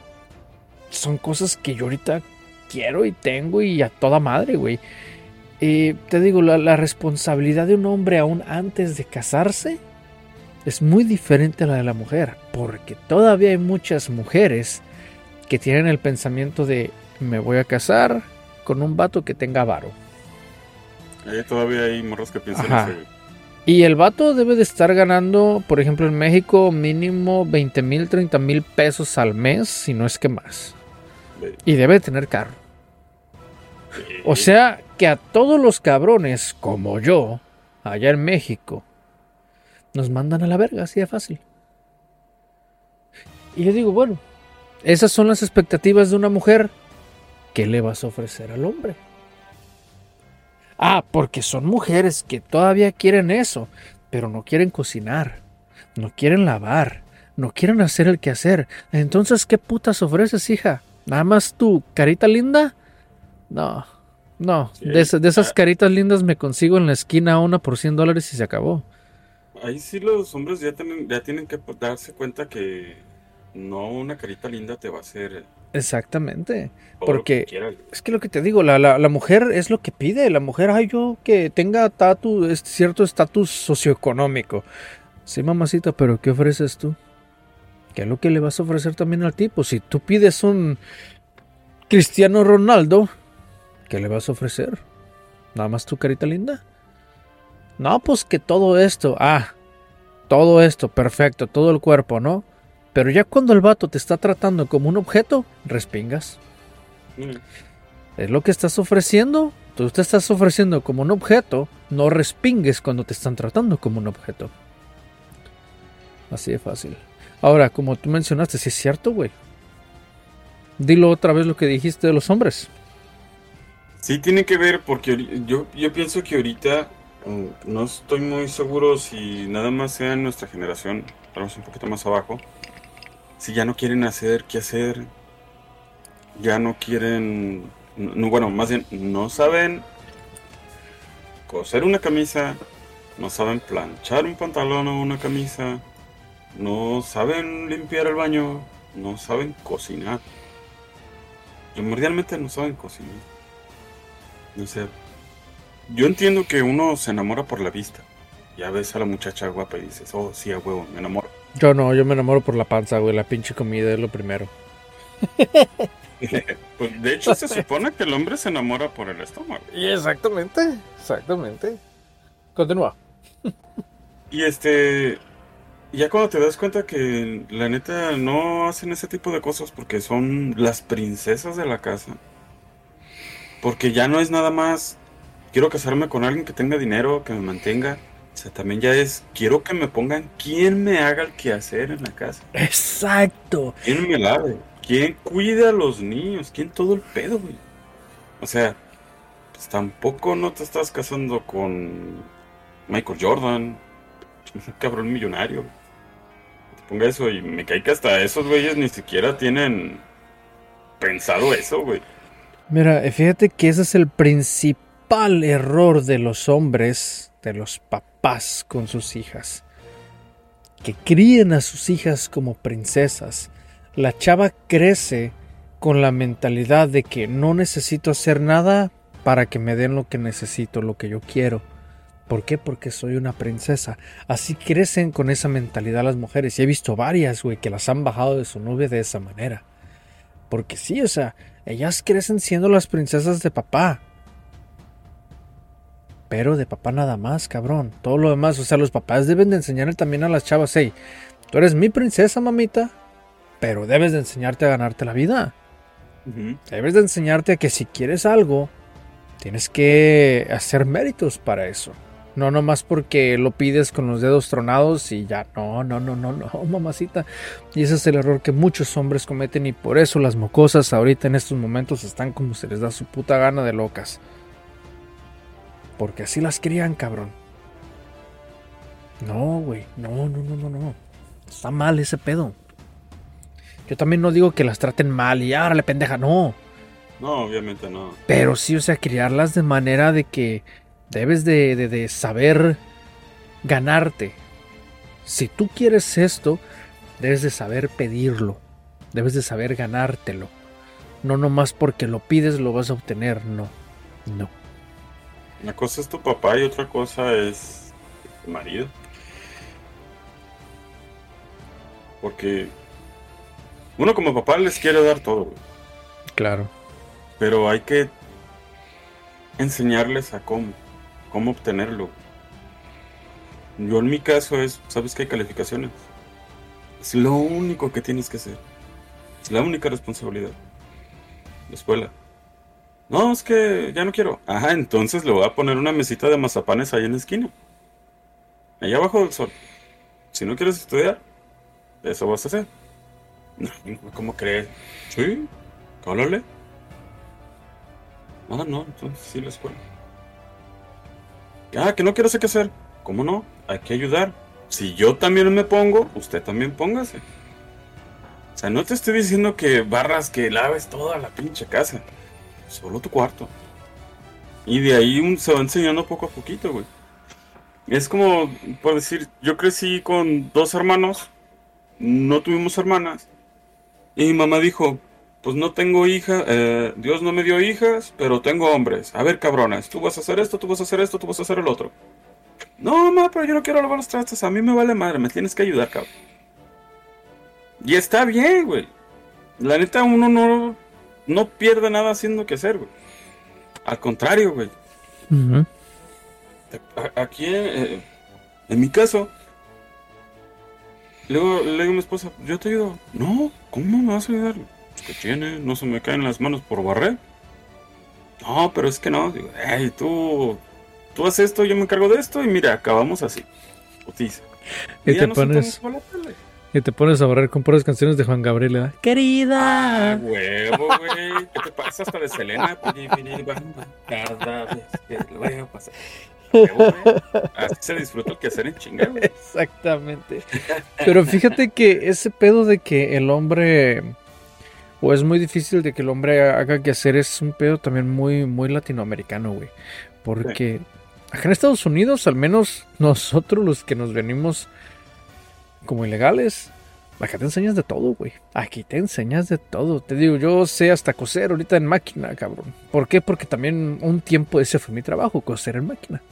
cosas que yo ahorita quiero y tengo y a toda madre, güey. te digo, la, la responsabilidad de un hombre aún antes de casarse es muy diferente a la de la mujer. Porque todavía hay muchas mujeres que tienen el pensamiento de me voy a casar con un vato que tenga varo. todavía hay morros que piensan Y el vato debe de estar ganando, por ejemplo, en México mínimo 20 mil, 30 mil pesos al mes, si no es que más. Y debe tener carro. O sea que a todos los cabrones como yo, allá en México, nos mandan a la verga, así de fácil. Y yo digo, bueno, esas son las expectativas de una mujer. ¿Qué le vas a ofrecer al hombre? Ah, porque son mujeres que todavía quieren eso, pero no quieren cocinar, no quieren lavar, no quieren hacer el quehacer. Entonces, ¿qué putas ofreces, hija? ¿Nada más tu carita linda? No, no. de, esas caritas lindas me consigo en la esquina una por 100 dólares y se acabó. Ahí sí los hombres ya tienen, ya tienen que darse cuenta que no una carita linda te va a hacer. Exactamente. Porque es que lo que te digo, la, la, mujer es lo que pide. La mujer, ay, yo que tenga tatu, cierto estatus socioeconómico. Sí, mamacita, pero ¿qué ofreces tú? ¿Qué es lo que le vas a ofrecer también al tipo? Si tú pides un Cristiano Ronaldo, ¿qué le vas a ofrecer? ¿Nada más tu carita linda? No, pues que todo esto, ah, todo esto, perfecto, todo el cuerpo, ¿no? Pero ya cuando el vato te está tratando como un objeto, respingas. Mm. Es lo que estás ofreciendo. Tú te estás ofreciendo como un objeto. No respingues cuando te están tratando como un objeto. Así de fácil. Ahora, como tú mencionaste, si es cierto, güey. Dilo otra vez lo que dijiste de los hombres. Sí, tiene que ver porque yo, yo pienso que ahorita mm, no estoy muy seguro si nada más sea en nuestra generación, estamos un poquito más abajo, si ya no quieren hacer qué hacer, ya no quieren, no, bueno, más bien no saben coser una camisa, no saben planchar un pantalón o una camisa, no saben limpiar el baño, no saben cocinar. Primordialmente no saben cocinar. No sé. Yo entiendo que uno se enamora por la vista. Ya ves a la muchacha guapa y dices, oh, sí, a huevo, me enamoro. Yo no, yo me enamoro por la panza, güey. La pinche comida es lo primero. pues de hecho, se supone que el hombre se enamora por el estómago. Y exactamente, exactamente. Continúa. y este. Ya cuando te das cuenta que la neta no hacen ese tipo de cosas porque son las princesas de la casa. Porque ya no es nada más. Quiero casarme con alguien que tenga dinero, que me mantenga o sea, también ya es, quiero que me pongan quién me haga el quehacer en la casa. Exacto. ¿Quién me lave? ¿Quién cuida a los niños? ¿Quién todo el pedo, güey? O sea, pues tampoco no te estás casando con Michael Jordan, un cabrón millonario. Te ponga eso y me cae que hasta esos güeyes ni siquiera tienen pensado eso, güey. Mira, fíjate que ese es el principal error de los hombres de los papás con sus hijas. Que críen a sus hijas como princesas. La chava crece con la mentalidad de que no necesito hacer nada para que me den lo que necesito, lo que yo quiero. ¿Por qué? Porque soy una princesa. Así crecen con esa mentalidad las mujeres. Y he visto varias, güey, que las han bajado de su nube de esa manera. Porque sí, o sea, ellas crecen siendo las princesas de papá. Pero de papá nada más, cabrón. Todo lo demás, o sea, los papás deben de enseñarle también a las chavas, hey, tú eres mi princesa, mamita, pero debes de enseñarte a ganarte la vida. Debes de enseñarte a que si quieres algo, tienes que hacer méritos para eso. No nomás porque lo pides con los dedos tronados y ya. No, no, no, no, no, mamacita. Y ese es el error que muchos hombres cometen y por eso las mocosas ahorita en estos momentos están como se les da su puta gana de locas. Porque así las crían, cabrón. No, güey. No, no, no, no, no. Está mal ese pedo. Yo también no digo que las traten mal y árale pendeja, no. No, obviamente no. Pero sí, o sea, criarlas de manera de que Debes de, saber ganarte. Si tú quieres esto, debes de saber pedirlo. Debes de saber ganártelo. No nomás porque lo pides lo vas a obtener, no. No. Una cosa es tu papá y otra cosa es tu marido. Porque uno como papá les quiere dar todo. Claro. Pero hay que enseñarles a cómo cómo obtenerlo. Yo en mi caso es, ¿sabes qué hay calificaciones? Es lo único que tienes que hacer. Es la única responsabilidad. La escuela. No, es que ya no quiero. Ajá, entonces le voy a poner una mesita de mazapanes ahí en la esquina. Allá abajo del sol. Si no quieres estudiar, eso vas a hacer. ¿cómo crees? Sí, cálale. Ah, no, entonces sí la escuela. Ah, que no quiero hacer qué hacer. ¿Cómo no? Hay que ayudar. Si yo también me pongo, usted también póngase. O sea, no te estoy diciendo que barras, que laves toda la pinche casa. Solo tu cuarto. Y de ahí se va enseñando poco a poquito, güey. Es como, por decir, yo crecí con dos hermanos. No tuvimos hermanas. Y mi mamá dijo, pues no tengo hija, eh, Dios no me dio hijas, pero tengo hombres. A ver, cabronas, tú vas a hacer esto, tú vas a hacer esto, tú vas a hacer el otro. No, ma, pero yo no quiero lavar los trastes, a mí me vale madre, me tienes que ayudar, cabrón. Y está bien, güey. La neta, uno no, no pierde nada haciendo que hacer, güey. Al contrario, güey. Aquí, eh, en mi caso, luego le digo a mi esposa, yo te ayudo. No, ¿cómo me vas a ayudar? que tiene, no se me caen las manos por barrer. No, pero es que no, digo, hey, tú, tú haces esto, yo me encargo de esto y mira, acabamos así. Y, te pones... Y te pones a barrer con puras canciones de Juan Gabriel, ¿eh? Querida. Ah, huevo, güey. ¿Qué te pasa hasta de Selena? Cada vez que luego pasa. Así se disfruta el que hacer en chingada. Exactamente. Pero fíjate que ese pedo de que el hombre o es muy difícil de que el hombre haga que hacer es un pedo también muy, muy latinoamericano, güey. Porque acá en Estados Unidos, al menos nosotros los que nos venimos como ilegales, acá te enseñas de todo, güey. Aquí te enseñas de todo. Te digo, yo sé hasta coser ahorita en máquina, cabrón. ¿Por qué? Porque también un tiempo ese fue mi trabajo, coser en máquina.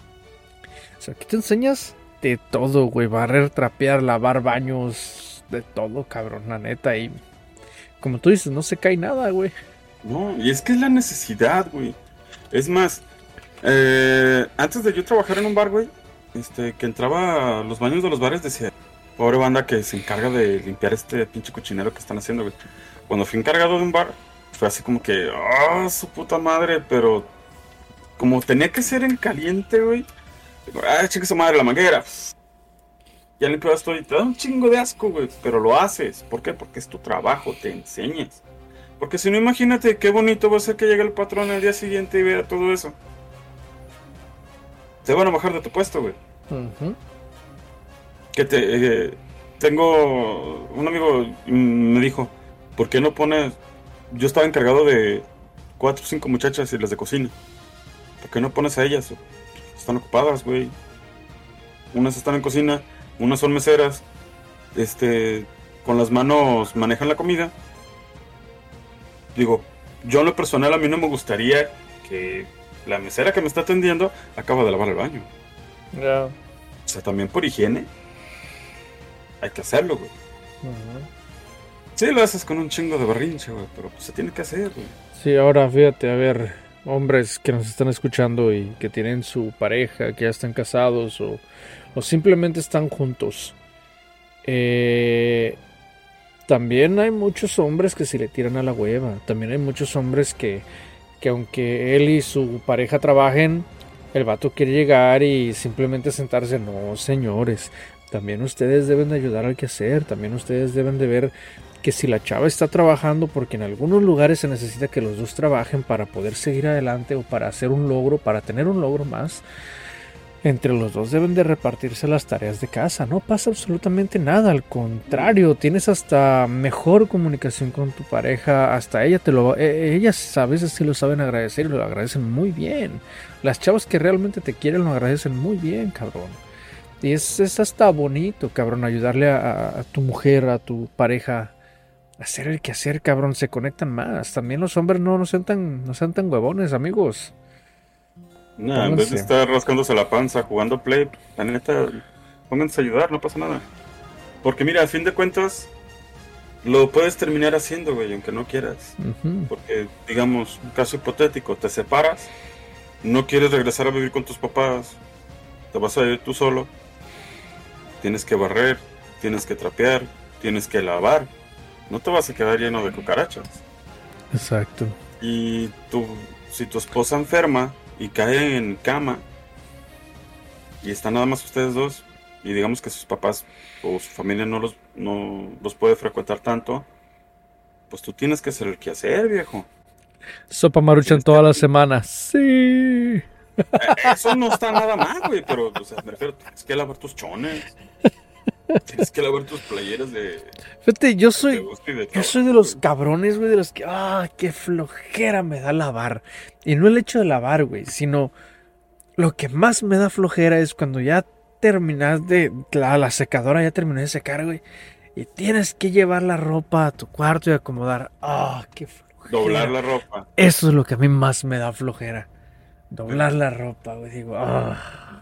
O sea, aquí te enseñas de todo, güey. Barrer, trapear, lavar baños, de todo, cabrón, la neta. Y como tú dices, no se cae nada, güey. No, y es que es la necesidad, güey. Es más, eh, antes de yo trabajar en un bar, güey, este, que entraba a los baños de los bares, decía, pobre banda que se encarga de limpiar este pinche cochinero que están haciendo, güey. Cuando fui encargado de un bar, fue así como que, ah, su puta madre, pero como tenía que ser en caliente, güey. Ah, chica su madre, la manguera ya limpiabas todo y te da un chingo de asco, güey. Pero lo haces. ¿Por qué? Porque es tu trabajo, te enseñas. Porque si no, imagínate qué bonito va a ser que llegue el patrón el día siguiente y vea todo eso. Te van a bajar de tu puesto, güey. Que te. Eh, tengo. Un amigo me dijo: ¿Por qué no pones.? Yo estaba encargado de cuatro o cinco muchachas y las de cocina. ¿Por qué no pones a ellas? Están ocupadas, güey. Unas están en cocina unas son meseras, este, con las manos manejan la comida. Digo, yo en lo personal a mí no me gustaría que la mesera que me está atendiendo acaba de lavar el baño. Ya. O sea, también por higiene. Hay que hacerlo, güey. Sí, lo haces con un chingo de berrinche, güey, pero pues se tiene que hacer, güey. Sí, ahora fíjate, a ver, hombres que nos están escuchando y que tienen su pareja, que ya están casados o, o simplemente están juntos. Eh, también hay muchos hombres que se le tiran a la hueva. También hay muchos hombres que, que aunque él y su pareja trabajen, el vato quiere llegar y simplemente sentarse. No, señores, también ustedes deben de ayudar al que hacer. También ustedes deben de ver que si la chava está trabajando, porque en algunos lugares se necesita que los dos trabajen para poder seguir adelante o para hacer un logro, para tener un logro más. Entre los dos deben de repartirse las tareas de casa. No pasa absolutamente nada. Al contrario, tienes hasta mejor comunicación con tu pareja. Hasta ella te lo, eh, ellas a veces sí lo saben agradecer y lo agradecen muy bien. Las chavas que realmente te quieren lo agradecen muy bien, cabrón. Y es, es hasta bonito, cabrón, ayudarle a, a tu mujer, a tu pareja a hacer el que hacer, cabrón. Se conectan más. También los hombres no, no sean tan, no sean tan huevones, amigos. No, en vez de estar rascándose la panza jugando play, la neta, pónganse a ayudar, no pasa nada. Porque mira, a fin de cuentas, lo puedes terminar haciendo, güey, aunque no quieras. Porque, digamos, un caso hipotético, te separas, no quieres regresar a vivir con tus papás, te vas a ir tú solo, tienes que barrer, tienes que trapear, tienes que lavar, no te vas a quedar lleno de cucarachas. Exacto. Y tu, si tu esposa enferma y cae en cama y están nada más ustedes dos y digamos que sus papás o su familia no los, no los puede frecuentar tanto, pues tú tienes que hacer el que hacer, viejo. Sopa maruchan toda la semana. Sí. Eh, Eso no está nada mal, güey, pero o sea, me refiero, tienes que lavar tus chones. Tienes que lavar tus playeras de, Fíjate, yo soy, de yo soy de los cabrones, güey, de los que, ah, qué flojera me da lavar. Y no el hecho de lavar, güey, sino lo que más me da flojera es cuando ya terminas de, la, la secadora ya terminó de secar, güey, y tienes que llevar la ropa a tu cuarto y acomodar. Ah, qué flojera. Doblar la ropa. Eso es lo que a mí más me da flojera. Doblar la ropa, güey. Digo, ah,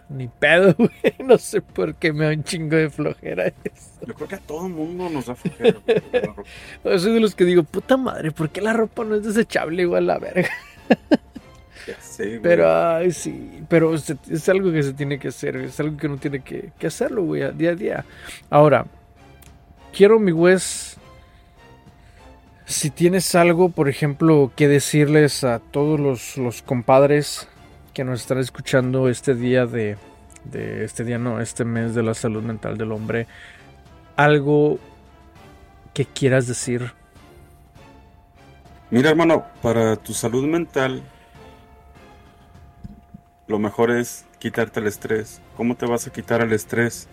ni pedo, güey. No sé por qué me da un chingo de flojera eso. Yo creo que a todo el mundo nos da flojera. Yo soy de los que digo, puta madre, ¿por qué la ropa no es desechable igual la verga? Ya sé, güey. Pero, ay, sí, pero es algo que se tiene que hacer, es algo que uno tiene que, que hacerlo, güey, a- día a día. Ahora, quiero, mi Wes, si tienes algo, por ejemplo, que decirles a todos los, los compadres que nos están escuchando este día de, de, este día no, este mes de la salud mental del hombre, algo que quieras decir. Mira, hermano, para tu salud mental, lo mejor es quitarte el estrés. ¿Cómo te vas a quitar el estrés?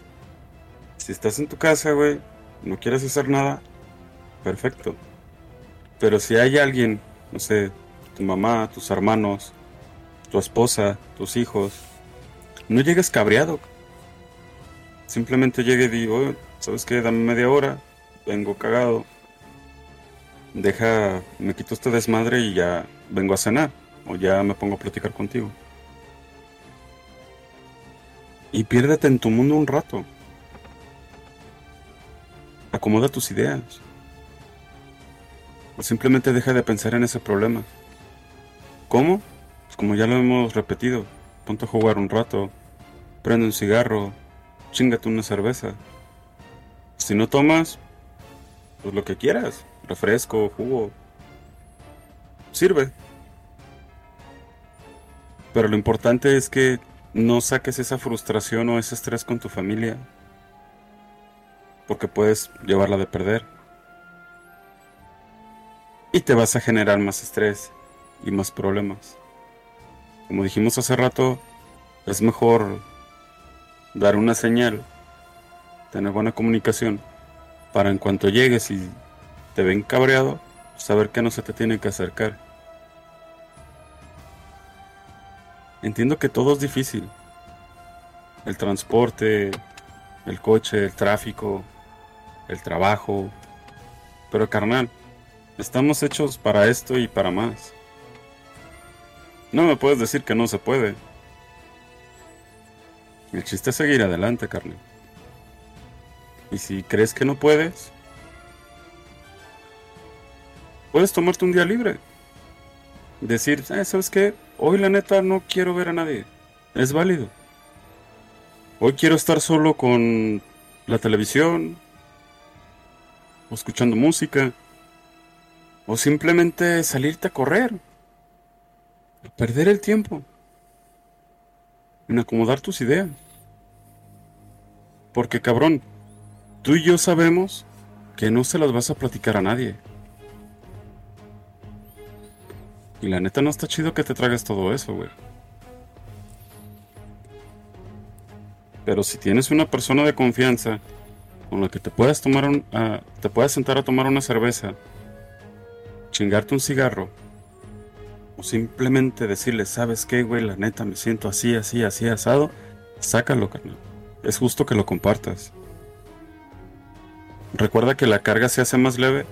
Si estás en tu casa, güey, no quieres hacer nada, perfecto. Pero si hay alguien, no sé, tu mamá, tus hermanos, tu esposa, tus hijos, no llegues cabreado. Simplemente llegue y digo, ¿sabes qué? Dame media hora, vengo cagado deja, me quito este desmadre y ya vengo a cenar o ya me pongo a platicar contigo. Y piérdete en tu mundo un rato. Acomoda tus ideas. O simplemente deja de pensar en ese problema. ¿Cómo? Pues como ya lo hemos repetido, ponte a jugar un rato, prende un cigarro, chingate una cerveza. Si no tomas, pues lo que quieras, refresco, jugo, sirve. Pero lo importante es que no saques esa frustración o ese estrés con tu familia, porque puedes llevarla de perder. Y te vas a generar más estrés y más problemas. Como dijimos hace rato, es mejor dar una señal, tener buena comunicación, para en cuanto llegues y te ven cabreado, saber que no se te tiene que acercar. Entiendo que todo es difícil. El transporte, el coche, el tráfico, el trabajo. Pero carnal, estamos hechos para esto y para más. No me puedes decir que no se puede. El chiste es seguir adelante, carne. Y si crees que no puedes, puedes tomarte un día libre. Decir, eh, ¿sabes qué? Hoy la neta no quiero ver a nadie. Es válido. Hoy quiero estar solo con la televisión, o escuchando música, o simplemente salirte a correr, perder el tiempo, en acomodar tus ideas. Porque cabrón, tú y yo sabemos que no se las vas a platicar a nadie. Y la neta no está chido que te tragues todo eso, güey. Pero si tienes una persona de confianza con la que te puedas tomar un, ah, te puedas sentar a tomar una cerveza, chingarte un cigarro, o simplemente decirle, ¿sabes qué, güey? La neta me siento así, así, así, asado, sácalo, carnal. Es justo que lo compartas. Recuerda que la carga se hace más leve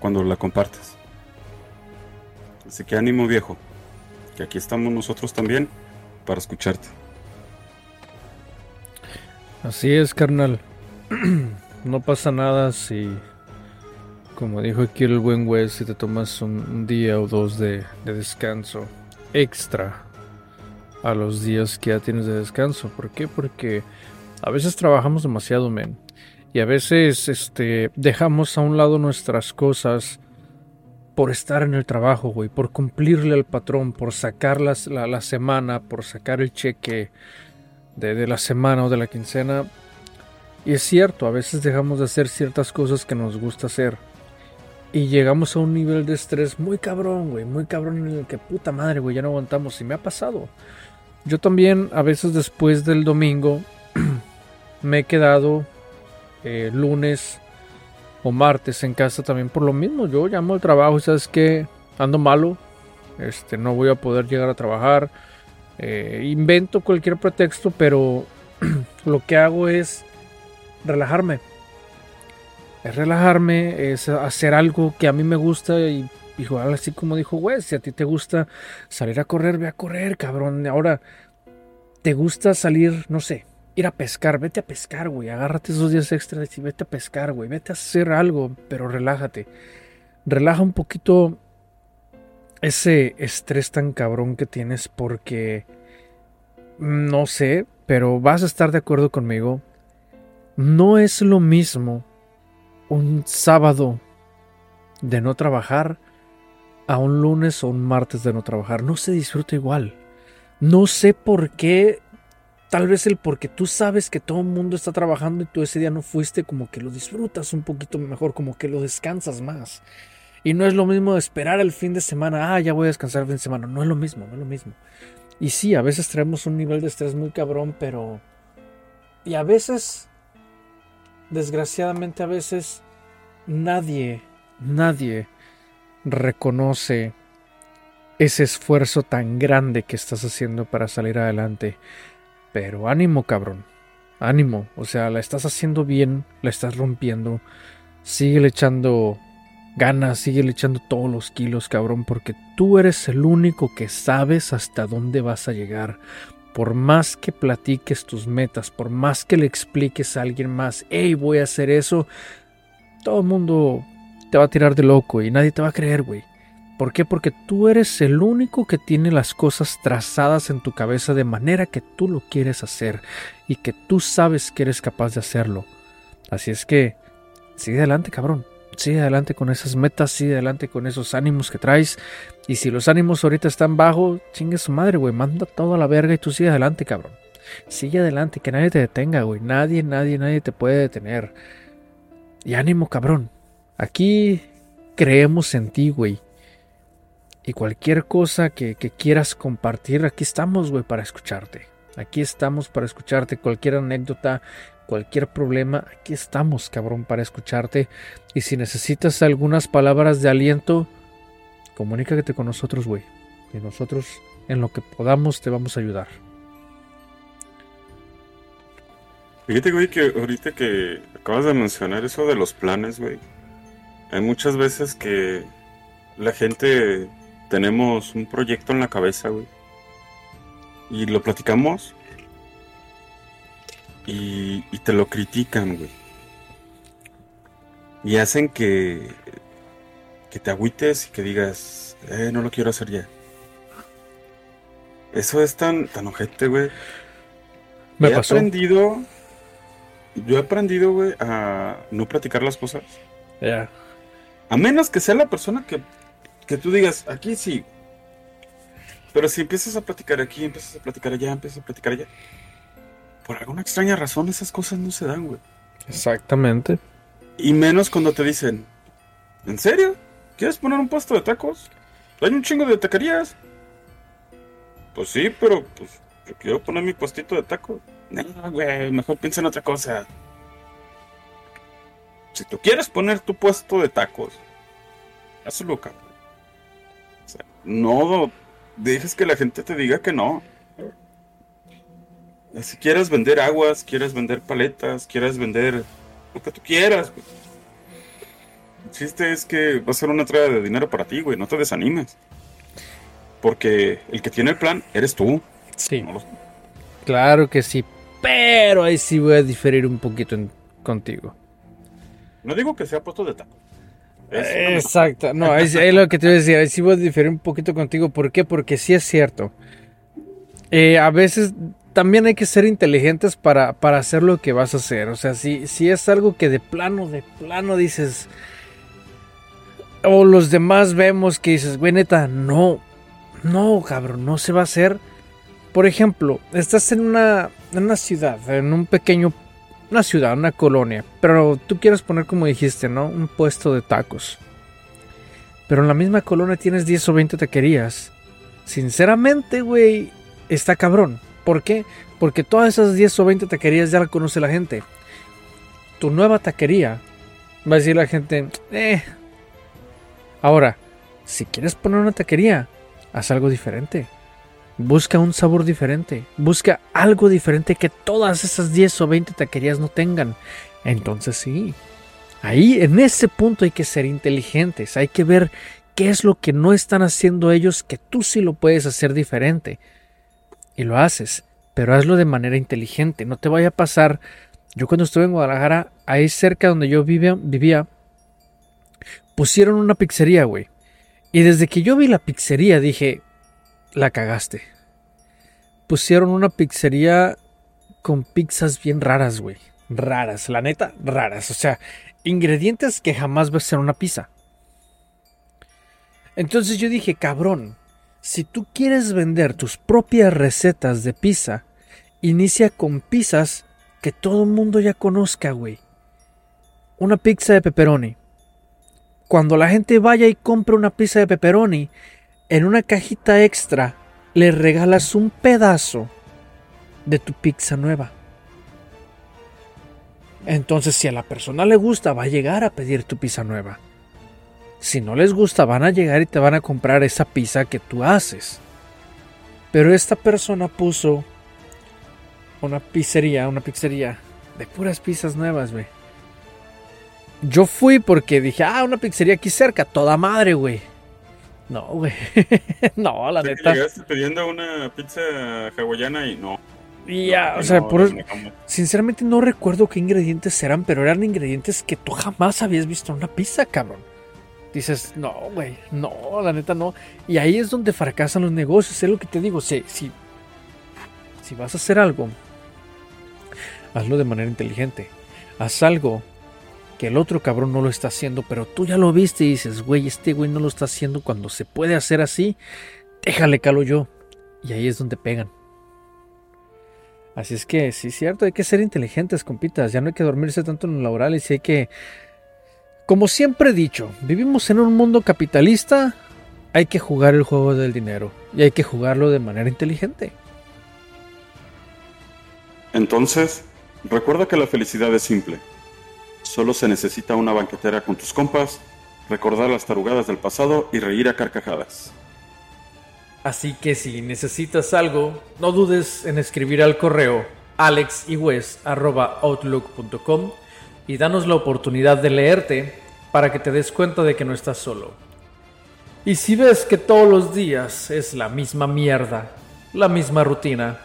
cuando la compartes. Así que ánimo viejo, que aquí estamos nosotros también para escucharte. Así es, carnal. no pasa nada si, como dijo aquí el buen Wes, si te tomas un, día o dos de, de, descanso extra a los días que ya tienes de descanso. ¿Por qué? Porque a veces trabajamos demasiado, men. Y a veces este, dejamos a un lado nuestras cosas por estar en el trabajo, güey, por cumplirle al patrón, por sacar la, la semana, por sacar el cheque de, de, la semana o de la quincena. Y es cierto, a veces dejamos de hacer ciertas cosas que nos gusta hacer. Y llegamos a un nivel de estrés muy cabrón, güey, muy cabrón en el que puta madre, güey, ya no aguantamos. Y me ha pasado. Yo también, a veces después del domingo, me he quedado eh, lunes o martes en casa también por lo mismo. Yo llamo al trabajo y sabes que ando malo, este, no voy a poder llegar a trabajar. Eh, invento cualquier pretexto, pero lo que hago es relajarme. Es relajarme, es hacer algo que a mí me gusta y igual así como dijo güey, si a ti te gusta salir a correr, ve a correr, cabrón. Ahora, te gusta salir, no sé, ir a pescar, vete a pescar, güey. Agárrate esos días extras y vete a pescar, güey. Vete a hacer algo, pero relájate. Relaja un poquito ese estrés tan cabrón que tienes porque no sé, pero vas a estar de acuerdo conmigo. No es lo mismo un sábado de no trabajar a un lunes o un martes de no trabajar. No se disfruta igual. No sé por qué Tal vez el porque tú sabes que todo el mundo está trabajando y tú ese día no fuiste, como que lo disfrutas un poquito mejor, como que lo descansas más. Y no es lo mismo esperar el fin de semana, ah, ya voy a descansar el fin de semana. No es lo mismo, no es lo mismo. Y sí, a veces traemos un nivel de estrés muy cabrón, pero... Y a veces, desgraciadamente a veces, nadie, nadie reconoce ese esfuerzo tan grande que estás haciendo para salir adelante. Pero ánimo, cabrón. Ánimo. O sea, la estás haciendo bien, la estás rompiendo. Sigue echando ganas, sigue echando todos los kilos, cabrón, porque tú eres el único que sabes hasta dónde vas a llegar. Por más que platiques tus metas, por más que le expliques a alguien más, hey, voy a hacer eso, todo el mundo te va a tirar de loco y nadie te va a creer, güey. ¿Por qué? Porque tú eres el único que tiene las cosas trazadas en tu cabeza de manera que tú lo quieres hacer y que tú sabes que eres capaz de hacerlo. Así es que, sigue adelante, cabrón. Sigue adelante con esas metas, sigue adelante con esos ánimos que traes. Y si los ánimos ahorita están bajos, chingue su madre, güey. Manda todo a la verga y tú sigue adelante, cabrón. Sigue adelante, que nadie te detenga, güey. Nadie, nadie, nadie te puede detener. Y ánimo, cabrón. Aquí creemos en ti, güey. Y cualquier cosa que, quieras compartir, aquí estamos, güey, para escucharte. Aquí estamos para escucharte. Cualquier anécdota, cualquier problema, aquí estamos, cabrón, para escucharte. Y si necesitas algunas palabras de aliento, comunícate con nosotros, güey. Y nosotros, en lo que podamos, te vamos a ayudar. Fíjate, güey, que ahorita que acabas de mencionar eso de los planes, güey. Hay muchas veces que la gente tenemos un proyecto en la cabeza, güey. Y lo platicamos y, y te lo critican, güey. Y hacen que, que te agüites y que digas, eh, no lo quiero hacer ya. Eso es tan, tan ojete, güey. Me he pasó. aprendido, yo he aprendido, güey, a no platicar las cosas. Ya. A menos que sea la persona que, que tú digas, aquí sí. Pero si empiezas a platicar aquí, empiezas a platicar allá, empiezas a platicar allá. Por alguna extraña razón esas cosas no se dan, güey. Exactamente. Y menos cuando te dicen, ¿en serio? ¿Quieres poner un puesto de tacos? Hay un chingo de taquerías. Pues sí, pero pues quiero poner mi puestito de tacos. No, güey, mejor piensa en otra cosa. Si tú quieres poner tu puesto de tacos, hazlo, cabrón. O sea, no dejes que la gente te diga que no. Si quieres vender aguas, quieres vender paletas, quieres vender lo que tú quieras, güey. Chiste es que va a ser una entrega de dinero para ti, güey. No te desanimes. Porque el que tiene el plan eres tú. Sí. no los- Claro que sí. Pero ahí sí voy a diferir un poquito en- contigo. No digo que sea puesto de taco. Es Exacto. No, ahí, sí- ahí lo que te voy a decir. Ahí sí voy a diferir un poquito contigo. ¿Por qué? Porque sí es cierto. Eh, a veces también hay que ser inteligentes para, para hacer lo que vas a hacer. O sea, si, si es algo que de plano, de plano dices... O los demás vemos que dices, güey, neta, no. No, cabrón, no se va a hacer. Por ejemplo, estás en una, en una ciudad, en un pequeño... Una ciudad, una colonia. Pero tú quieres poner, como dijiste, ¿no? Un puesto de tacos. Pero en la misma colonia tienes 10 o 20 taquerías. Sinceramente, güey, está cabrón. ¿Por qué? Porque todas esas 10 o 20 taquerías ya la conoce la gente. Tu nueva taquería va a decir la gente, eh. Ahora, si quieres poner una taquería, haz algo diferente. Busca un sabor diferente. Busca algo diferente que todas esas 10 o 20 taquerías no tengan. Entonces sí. Ahí, en ese punto hay que ser inteligentes. Hay que ver qué es lo que no están haciendo ellos que tú sí lo puedes hacer diferente. Y lo haces. Pero hazlo de manera inteligente. No te vaya a pasar. Yo cuando estuve en Guadalajara, ahí cerca donde yo vivía, vivía pusieron una pizzería, güey. Y desde que yo vi la pizzería dije, la cagaste. Pusieron una pizzería con pizzas bien raras, güey. Raras, la neta, raras. O sea, ingredientes que jamás ves en una pizza. Entonces yo dije, cabrón, si tú quieres vender tus propias recetas de pizza, inicia con pizzas que todo el mundo ya conozca, güey. Una pizza de pepperoni. Cuando la gente vaya y compre una pizza de pepperoni, en una cajita extra le regalas un pedazo de tu pizza nueva. Entonces, si a la persona le gusta, va a llegar a pedir tu pizza nueva. Si no les gusta, van a llegar y te van a comprar esa pizza que tú haces. Pero esta persona puso una pizzería, una pizzería de puras pizzas nuevas, güey. Yo fui porque dije, ah, una pizzería aquí cerca, toda madre, güey. No, güey. no, la neta. Llegaste pidiendo una pizza hawaiana y no. Y ya, No, o sea, no, por- no. sinceramente no recuerdo qué ingredientes eran, pero eran ingredientes que tú jamás habías visto en una pizza, cabrón. Dices, no, güey, no, la neta no. Y ahí es donde fracasan los negocios, es lo que te digo. Si, si, si vas a hacer algo, hazlo de manera inteligente. Haz algo que el otro cabrón no lo está haciendo, pero tú ya lo viste y dices, güey, este güey no lo está haciendo cuando se puede hacer así, déjale calo yo. Y ahí es donde pegan. Así es que sí es cierto, hay que ser inteligentes, compitas. Ya no hay que dormirse tanto en los laborales y hay que... Como siempre he dicho, vivimos en un mundo capitalista, hay que jugar el juego del dinero y hay que jugarlo de manera inteligente. Entonces, recuerda que la felicidad es simple. Solo se necesita una banquetera con tus compas, recordar las tarugadas del pasado y reír a carcajadas. Así que si necesitas algo, no dudes en escribir al correo alexyes.outlook.com y danos la oportunidad de leerte para que te des cuenta de que no estás solo. Y si ves que todos los días es la misma mierda, la misma rutina,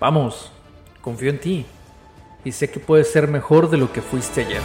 vamos, confío en ti. Y sé que puedes ser mejor de lo que fuiste ayer.